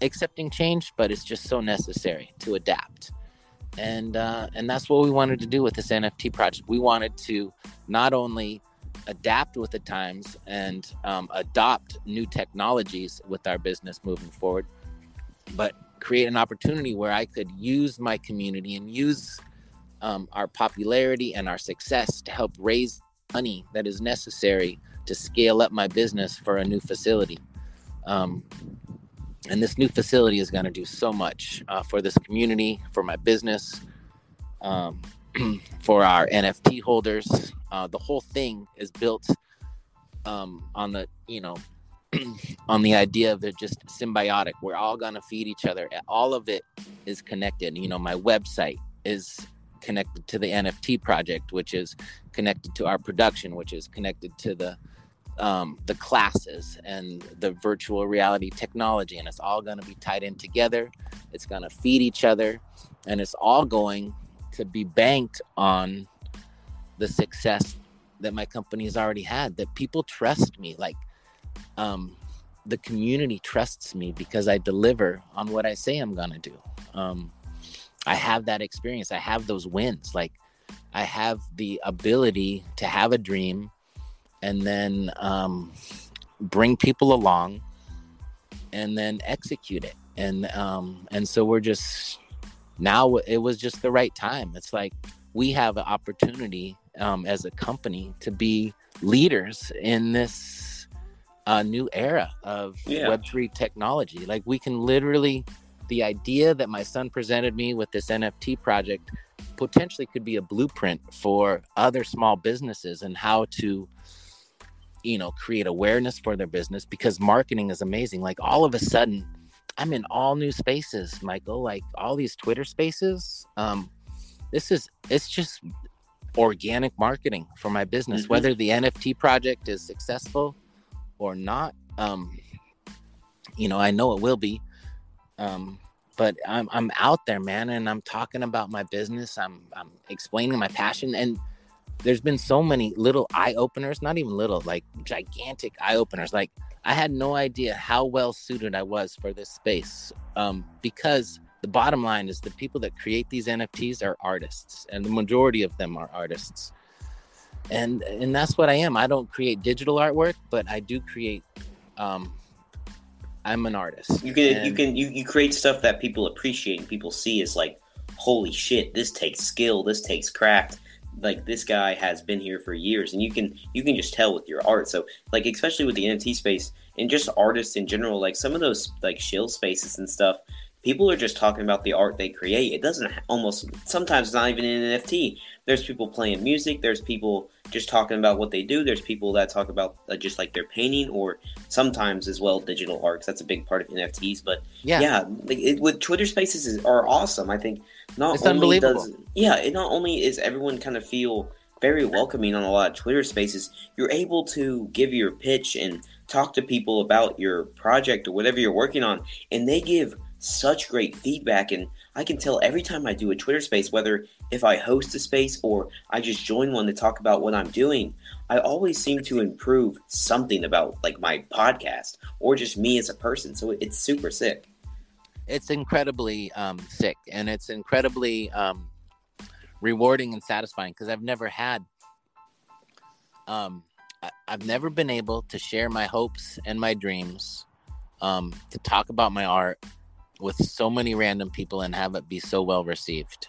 accepting change, but it's just so necessary to adapt. And uh, and that's what we wanted to do with this NFT project. We wanted to not only adapt with the times and um, adopt new technologies with our business moving forward, but create an opportunity where I could use my community and use um, our popularity and our success to help raise money that is necessary to scale up my business for a new facility. Um, and this new facility is going to do so much uh, for this community, for my business, um, for our NFT holders. Uh, the whole thing is built um, on the, you know, on the idea of they're just symbiotic. We're all going to feed each other. All of it is connected. You know, my website, is connected to the NFT project, which is connected to our production, which is connected to the um, the classes and the virtual reality technology, and it's all going to be tied in together. It's going to feed each other, and it's all going to be banked on the success that my company has already had. That people trust me, like um, the community trusts me because I deliver on what I say I'm going to do. Um, I have that experience. I have those wins. Like I have the ability to have a dream and then um, bring people along and then execute it. And um, and so we're just now it was just the right time. It's like we have an opportunity um, as a company to be leaders in this uh, new era of yeah. Web3 technology. Like we can literally the idea that my son presented me with this NFT project potentially could be a blueprint for other small businesses and how to you know create awareness for their business because marketing is amazing like all of a sudden i'm in all new spaces michael like all these twitter spaces um this is it's just organic marketing for my business mm-hmm. whether the nft project is successful or not um you know i know it will be um, but I'm I'm out there, man, and I'm talking about my business. I'm I'm explaining my passion, and there's been so many little eye openers, not even little, like gigantic eye openers. Like I had no idea how well suited I was for this space, um, because the bottom line is the people that create these NFTs are artists, and the majority of them are artists. And and that's what I am. I don't create digital artwork, but I do create um, I'm an artist. You can and... you can you, you create stuff that people appreciate and people see as like, holy shit, this takes skill, this takes craft. Like this guy has been here for years, and you can you can just tell with your art. So like especially with the NFT space and just artists in general, like some of those like shill spaces and stuff, people are just talking about the art they create. It doesn't almost sometimes not even an NFT. There's people playing music. There's people just talking about what they do. There's people that talk about uh, just like their painting, or sometimes as well digital art. That's a big part of NFTs. But yeah, yeah, it, with Twitter Spaces is, are awesome. I think not it's only does yeah, it not only is everyone kind of feel very welcoming on a lot of Twitter Spaces. You're able to give your pitch and talk to people about your project or whatever you're working on, and they give such great feedback and I can tell every time I do a Twitter space whether if I host a space or I just join one to talk about what I'm doing I always seem to improve something about like my podcast or just me as a person so it's super sick it's incredibly um, sick and it's incredibly um, rewarding and satisfying because I've never had um, I- I've never been able to share my hopes and my dreams um, to talk about my art with so many random people and have it be so well received.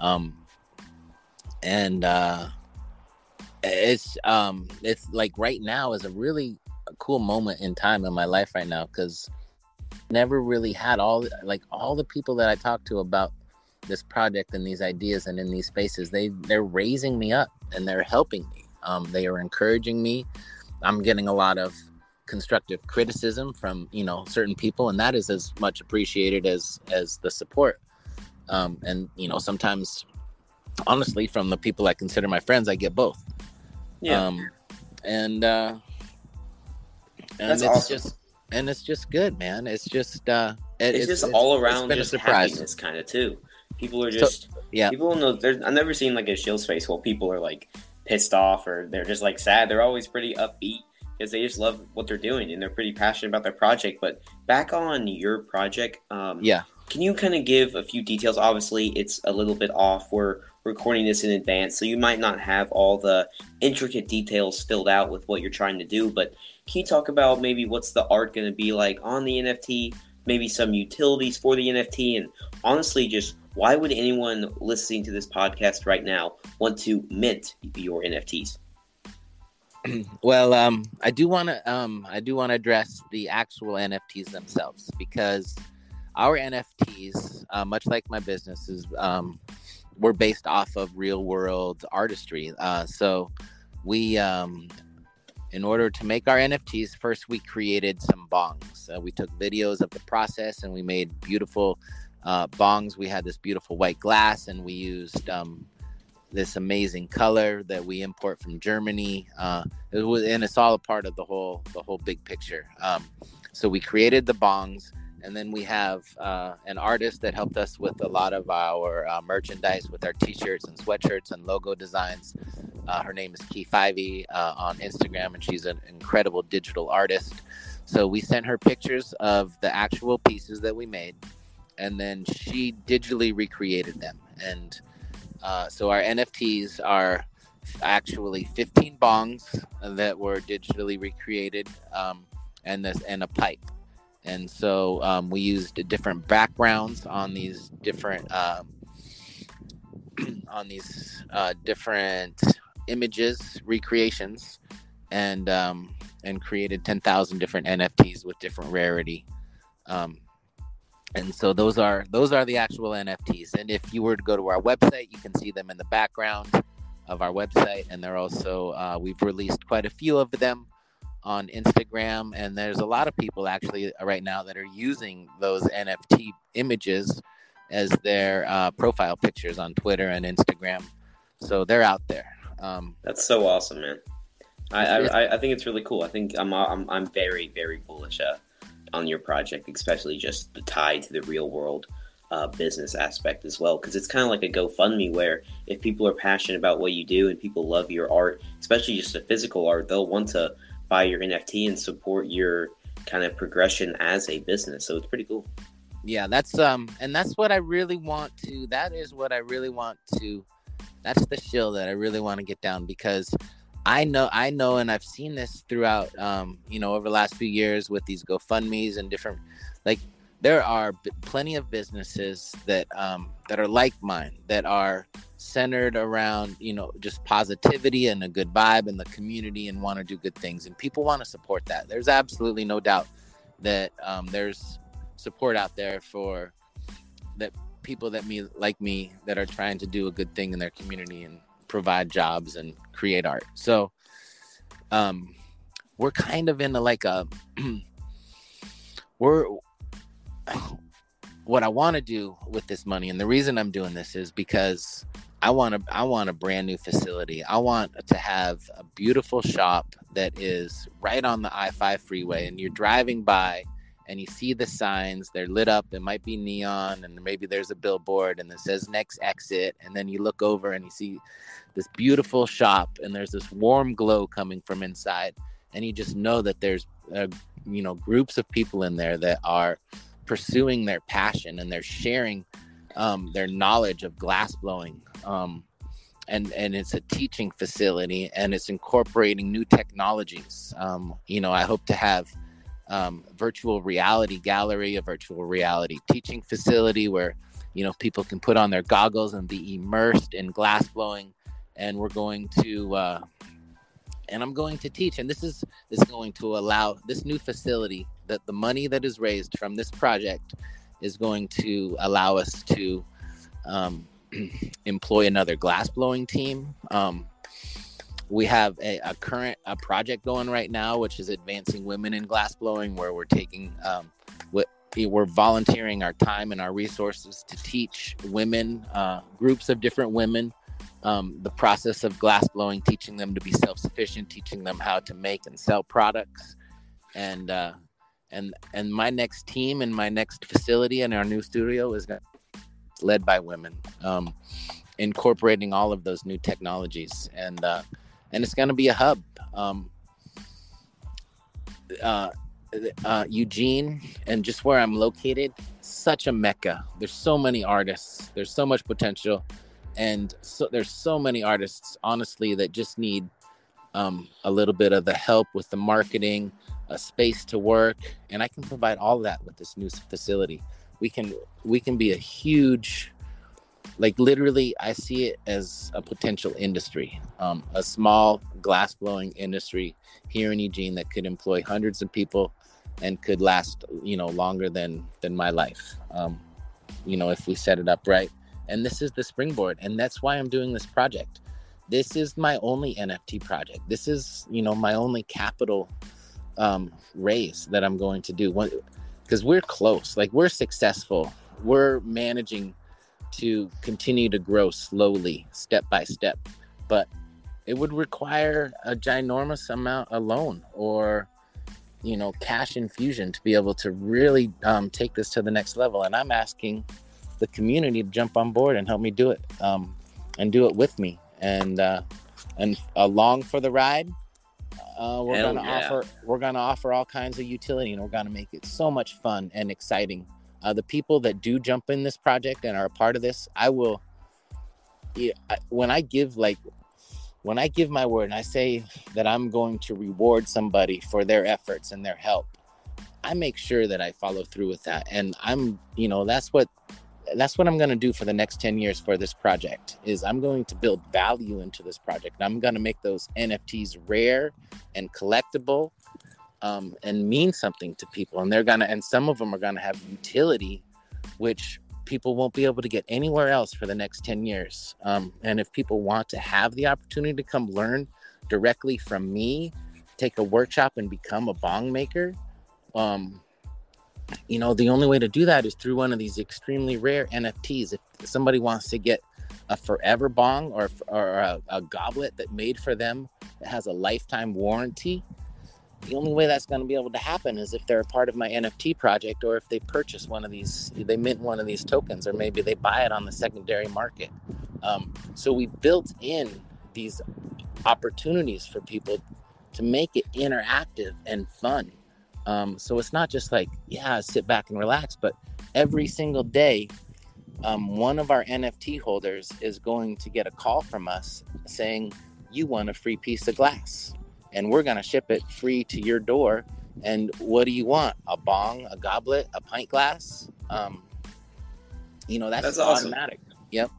Um, and uh, it's um, it's like right now is a really cool moment in time in my life right now because never really had all like all the people that I talk to about this project and these ideas and in these spaces they they're raising me up and they're helping me. Um, they are encouraging me. I'm getting a lot of constructive criticism from you know certain people and that is as much appreciated as as the support um and you know sometimes honestly from the people i consider my friends i get both. Yeah. Um and uh and That's it's awesome. just and it's just good man. It's just uh it, it's, it's, just all around just a happiness kind of too. People are just so, yeah. people know there's i've never seen like a shill space where people are like pissed off or they're just like sad. They're always pretty upbeat because they just love what they're doing and they're pretty passionate about their project. But back on your project, um, yeah, can you kind of give a few details? Obviously, it's a little bit off. We're recording this in advance, so you might not have all the intricate details filled out with what you're trying to do. But can you talk about maybe what's the art going to be like on the NFT? Maybe some utilities for the NFT, and honestly, just why would anyone listening to this podcast right now want to mint your NFTs? well, um, I do want to um, I do want to address the actual NFTs themselves because our NFTs, uh, much like my businesses, um, we're based off of real world artistry. Uh, so we, um, in order to make our NFTs, first we created some bongs. Uh, we took videos of the process and we made beautiful uh, bongs. We had this beautiful white glass, and we used um, this amazing color that we import from Germany. Uh, it was, and it's all a part of the whole the whole big picture. Um, so we created the bongs, and then we have uh, an artist that helped us with a lot of our uh, merchandise, with our T-shirts and sweatshirts and logo designs. Uh, her name is Key Fivey uh, on Instagram, and she's an incredible digital artist. So we sent her pictures of the actual pieces that we made, and then she digitally recreated them. And uh, so our NFTs are actually 15 bongs that were digitally recreated, um, and this and a pipe. And so um, we used different backgrounds on these different um, on these uh, different images recreations, and um, and created 10,000 different NFTs with different rarity. Um, and so those are those are the actual nfts and if you were to go to our website you can see them in the background of our website. And they're also uh, we've released quite a few of them on instagram and there's a lot of people actually right now that are using those nft images as their uh, profile pictures on twitter and instagram. So they're out there. Um, that's so awesome man. I, I, I think it's really cool. I think i'm i'm, I'm very very bullish uh, on your project, especially just the tie to the real world uh, business aspect as well. Because it's kind of like a GoFundMe where if people are passionate about what you do and people love your art, especially just the physical art, they'll want to buy your NFT and support your kind of progression as a business. So it's pretty cool. Yeah, that's um, and that's what I really want to. That is what I really want to. That's the shill that I really want to get down because I know, I know, and I've seen this throughout, um, you know, over the last few years with these GoFundmes and different, like, there are b- plenty of businesses that um, that are like mine that are centered around, you know, just positivity and a good vibe in the community and want to do good things, and people want to support that. There's absolutely no doubt that um, there's support out there for that people that me like me that are trying to do a good thing in their community and provide jobs and create art. So um we're kind of in a, like a we're what I want to do with this money and the reason I'm doing this is because I want to I want a brand new facility. I want to have a beautiful shop that is right on the I-5 freeway and you're driving by and you see the signs they're lit up it might be neon and maybe there's a billboard and it says next exit and then you look over and you see this beautiful shop and there's this warm glow coming from inside and you just know that there's uh, you know groups of people in there that are pursuing their passion and they're sharing um, their knowledge of glass blowing um, and and it's a teaching facility and it's incorporating new technologies um, you know i hope to have um, virtual reality gallery, a virtual reality teaching facility where you know people can put on their goggles and be immersed in glass blowing. And we're going to, uh, and I'm going to teach. And this is is going to allow this new facility that the money that is raised from this project is going to allow us to um, employ another glass blowing team. Um, we have a, a current a project going right now, which is advancing women in glassblowing, where we're taking um, we're volunteering our time and our resources to teach women, uh, groups of different women, um, the process of glassblowing, teaching them to be self-sufficient, teaching them how to make and sell products, and uh, and and my next team and my next facility and our new studio is led by women, um, incorporating all of those new technologies and. Uh, and it's going to be a hub. Um, uh, uh, Eugene and just where I'm located, such a mecca. There's so many artists. There's so much potential, and so there's so many artists, honestly, that just need um, a little bit of the help with the marketing, a space to work, and I can provide all that with this new facility. We can we can be a huge like literally i see it as a potential industry um, a small glass blowing industry here in eugene that could employ hundreds of people and could last you know longer than than my life. Um, you know if we set it up right. And this is the springboard and that's why i'm doing this project this is my only nft project. This is you know my only capital um, raise that i'm going to do. Because we're close like we're successful. We're managing to continue to grow slowly, step by step, but it would require a ginormous amount alone or you know cash infusion to be able to really um, take this to the next level. And i'm asking the community to jump on board and help me do it um, and do it with me and uh, and along for the ride uh, we're Hell gonna yeah. offer we're gonna offer all kinds of utility and we're gonna make it so much fun and exciting uh, the people that do jump in this project and are a part of this i will yeah, I, when i give like when I give my word and I say that I'm going to reward somebody for their efforts and their help, I make sure that I follow through with that. And I'm, you know, that's what that's what I'm going to do for the next 10 years for this project is I'm going to build value into this project. I'm going to make those NFTs rare and collectible um, and mean something to people. And they're going to, and some of them are going to have utility, which people won't be able to get anywhere else for the next 10 years. Um, and if people want to have the opportunity to come learn directly from me, take a workshop and become a bong maker, um, you know, the only way to do that is through one of these extremely rare NFTs. If somebody wants to get a forever bong or, or a, a goblet that made for them that has a lifetime warranty, the only way that's going to be able to happen is if they're a part of my NFT project or if they purchase one of these, they mint one of these tokens, or maybe they buy it on the secondary market. Um, so we built in these opportunities for people to make it interactive and fun. Um, so it's not just like, yeah, sit back and relax, but every single day, um, one of our NFT holders is going to get a call from us saying, You want a free piece of glass and we're going to ship it free to your door. And what do you want? A bong, a goblet, a pint glass? Um, you know, that's, that's awesome. automatic. Yep.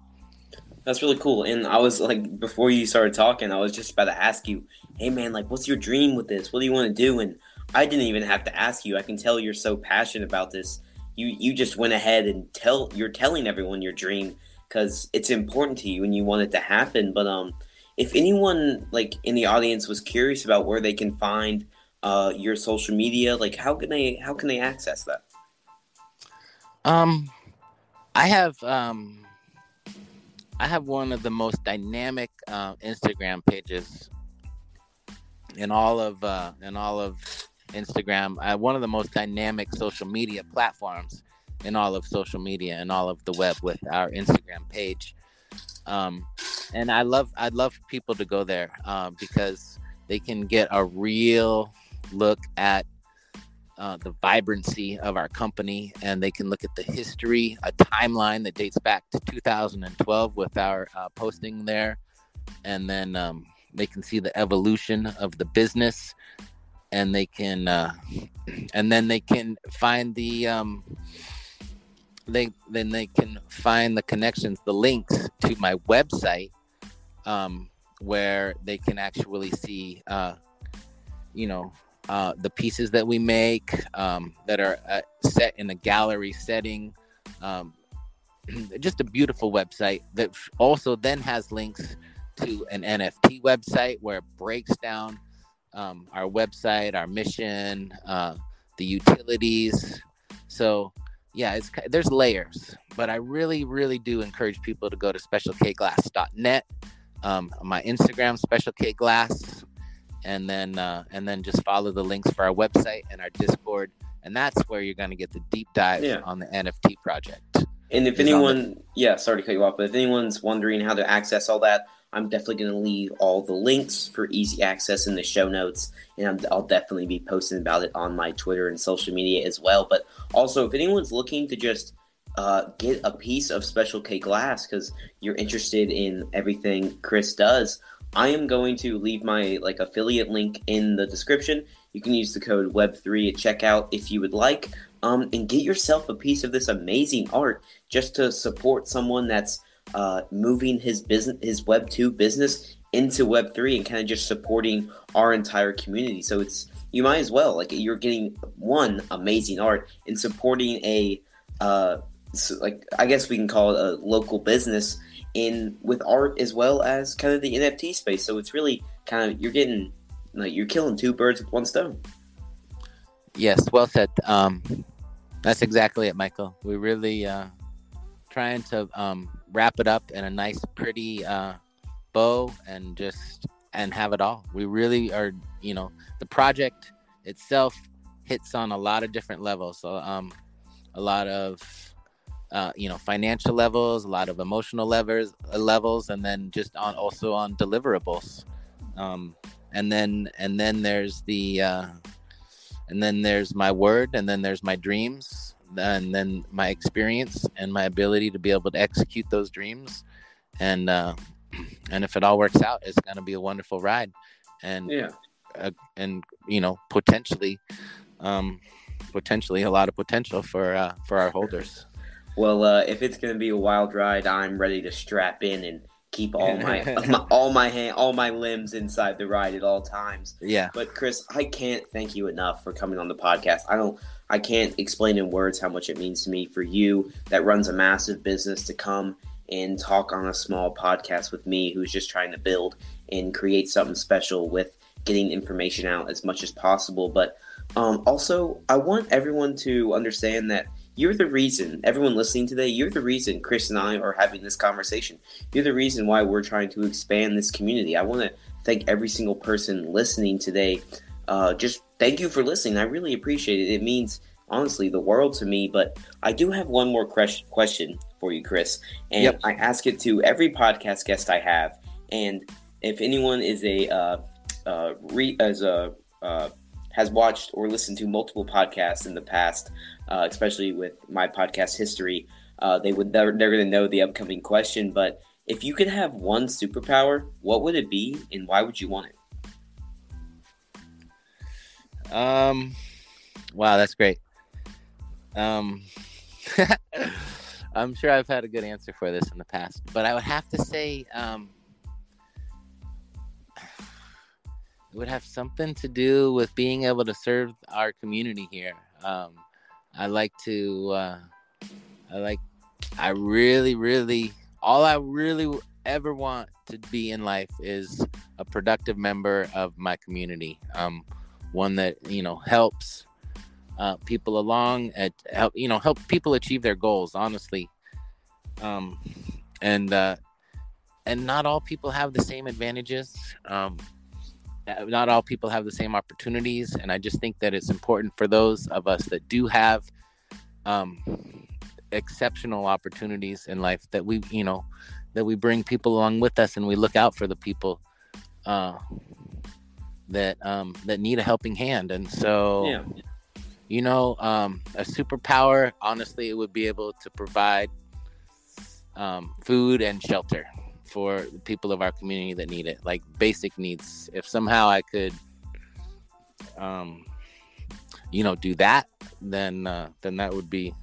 That's really cool. And I was like, before you started talking, I was just about to ask you, hey man, like, what's your dream with this? What do you want to do? And I didn't even have to ask you. I can tell you're so passionate about this. You you just went ahead and tell you're telling everyone your dream because it's important to you and you want it to happen. But um, if anyone like in the audience was curious about where they can find uh, your social media, like how can they how can they access that? Um, I have um, I have one of the most dynamic uh, Instagram pages in all of uh, in all of Instagram. Uh, one of the most dynamic social media platforms in all of social media and all of the web with our Instagram page. Um, and I love I'd love people to go there um, because they can get a real look at uh, the vibrancy of our company, and they can look at the history, a timeline that dates back to 2012 with our uh, posting there, and then um, they can see the evolution of the business, and they can, uh, and then they can find the um, they then they can find the connections, the links to my website, um, where they can actually see, uh, you know, uh, the pieces that we make um, that are uh, set in a gallery setting. Um, just a beautiful website that also then has links to an NFT website where it breaks down um, our website, our mission, uh, the utilities. So yeah, it's there's layers, but I really, really do encourage people to go to specialkglass.net, um, my Instagram, Special K Glass, and then uh, and then just follow the links for our website and our Discord, and that's where you're going to get the deep dive yeah. on the NFT project. And if anyone, the- yeah, sorry to cut you off, but if anyone's wondering how to access all that, I'm definitely going to leave all the links for easy access in the show notes, and i will definitely be posting about it on my Twitter and social media as well. But also, if anyone's looking to just uh, get a piece of Special K Glass because you're interested in everything Kris does, I am going to leave my like affiliate link in the description. You can use the code Web3 at checkout if you would like, um, and get yourself a piece of this amazing art just to support someone that's uh, moving his business, his Web two business into Web three, and kind of just supporting our entire community. So it's you might as well like you're getting one amazing art and supporting a uh, so like I guess we can call it a local business in with art as well as kind of the NFT space. So it's really kind of you're getting like you're killing two birds with one stone. Yes, well said. Um, That's exactly it, Michael. We're really uh, trying to um, wrap it up in a nice, pretty uh, bow and just and have it all. We really are, you know, the project itself hits on a lot of different levels. So, um, a lot of uh, you know financial levels, a lot of emotional levels, uh, levels, and then just on also on deliverables. Um, and then and then there's the uh, and then there's my word, and then there's my dreams, and then my experience and my ability to be able to execute those dreams. And uh, and if it all works out, it's going to be a wonderful ride. And Yeah. uh, and you know potentially um potentially a lot of potential for uh for our holders Well, uh, if it's gonna be a wild ride, I'm ready to strap in and keep all my, my all my hand, all my limbs inside the ride at all times. yeah But Kris, I can't thank you enough for coming on the podcast. I don't I can't explain in words how much it means to me for you that runs a massive business to come and talk on a small podcast with me who's just trying to build and create something special with getting information out as much as possible. But um, also, I want everyone to understand that you're the reason, everyone listening today, you're the reason Kris and I are having this conversation. You're the reason why we're trying to expand this community. I want to thank every single person listening today. Uh, just thank you for listening. I really appreciate it. It means honestly the world to me. But I do have one more ques- question for you, Kris, and Yep. I ask it to every podcast guest I have. And if anyone is a uh, uh, re- as a uh, has watched or listened to multiple podcasts in the past, uh, especially with my podcast history, uh, they would they're, they're going to know the upcoming question. But if you could have one superpower, what would it be, and why would you want it? um wow that's great um i'm sure i've had a good answer for this in the past but i would have to say um it would have something to do with being able to serve our community here. Um i like to uh i like i really really all i really ever want to be in life is a productive member of my community um one that you know helps uh, people along at help you know help people achieve their goals honestly. Um and uh and not all people have the same advantages. Um not all people have the same opportunities and i just think that it's important for those of us that do have um exceptional opportunities in life that we you know that we bring people along with us and we look out for the people uh that um that need a helping hand and so Yeah. you know um a superpower honestly it would be able to provide um food and shelter for the people of our community that need it like basic needs if somehow i could um you know do that then uh then that would be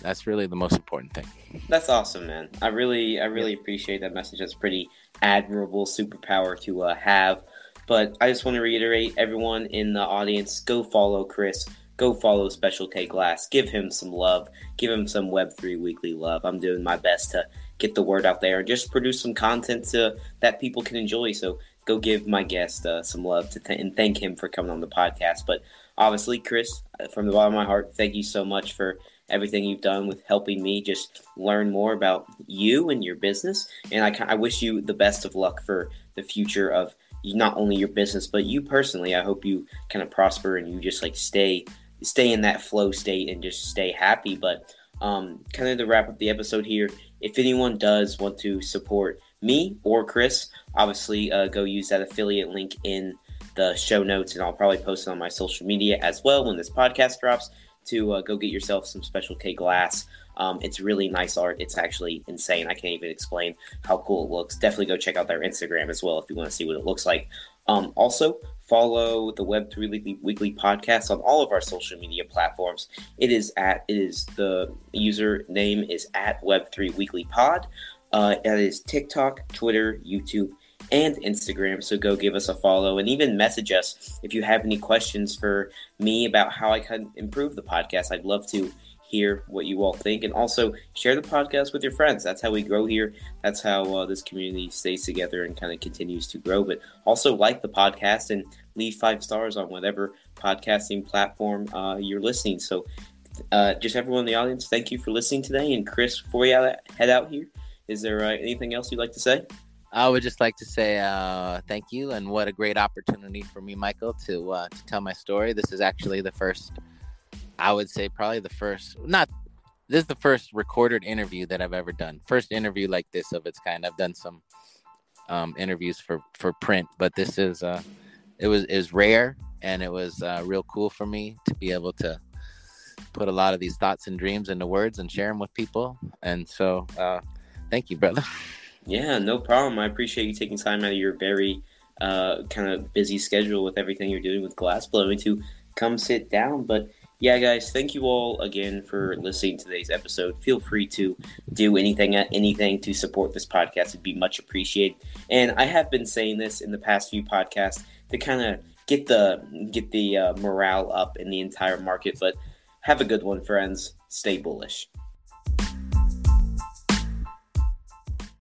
that's really the most important thing That's awesome, man. I really, I really appreciate that message. That's pretty admirable superpower to uh, have. But I just want to reiterate, everyone in the audience, go follow Kris. Go follow Special K Glass. Give him some love. Give him some Web three weekly love. I'm doing my best to get the word out there and just produce some content to, that people can enjoy. So go give my guest uh, some love to th- and thank him for coming on the podcast. But obviously, Kris, uh, from the bottom of my heart, thank you so much for everything you've done with helping me just learn more about you and your business. And I, I wish you the best of luck for the future of not only your business but you personally. I hope you kind of prosper and you just like stay stay in that flow state and just stay happy. But um, kind of to wrap up the episode here, if anyone does want to support me or Kris, obviously uh, go use that affiliate link in the show notes, and I'll probably post it on my social media as well when this podcast drops to uh, go get yourself some Special K glass. Um, it's really nice art. It's actually insane. I can't even explain how cool it looks. Definitely go check out their Instagram as well if you want to see what it looks like. Um, also, follow the Web3 Weekly, Weekly podcast on all of our social media platforms. It is at, it is, the username is at Web3 Weekly Pod. Uh, that is TikTok, Twitter, YouTube, and Instagram. So go give us a follow and even message us if you have any questions for me about how I can improve the podcast. I'd love to hear what you all think and also share the podcast with your friends. That's how we grow here. That's how uh, this community stays together and kind of continues to grow. But also like the podcast and leave five stars on whatever podcasting platform uh, you're listening. So uh, just everyone in the audience, thank you for listening today. And Kris, before we head out here, is there uh, anything else you'd like to say? I would just like to say uh, thank you, and what a great opportunity for me, Michael, to uh, to tell my story. This is actually the first, I would say, probably the first, not this is the first recorded interview that I've ever done. First interview like this of its kind. I've done some um, interviews for for print, but this is uh, it was is rare, and it was uh, real cool for me to be able to put a lot of these thoughts and dreams into words and share them with people. And so, uh, thank you, brother. Yeah, no problem. I appreciate you taking time out of your very uh, kind of busy schedule with everything you're doing with glass blowing to come sit down. But yeah, guys, thank you all again for listening to today's episode. Feel free to do anything anything to support this podcast. It'd be much appreciated. And I have been saying this in the past few podcasts to kind of get the get the uh, morale up in the entire market. But have a good one, friends. Stay bullish.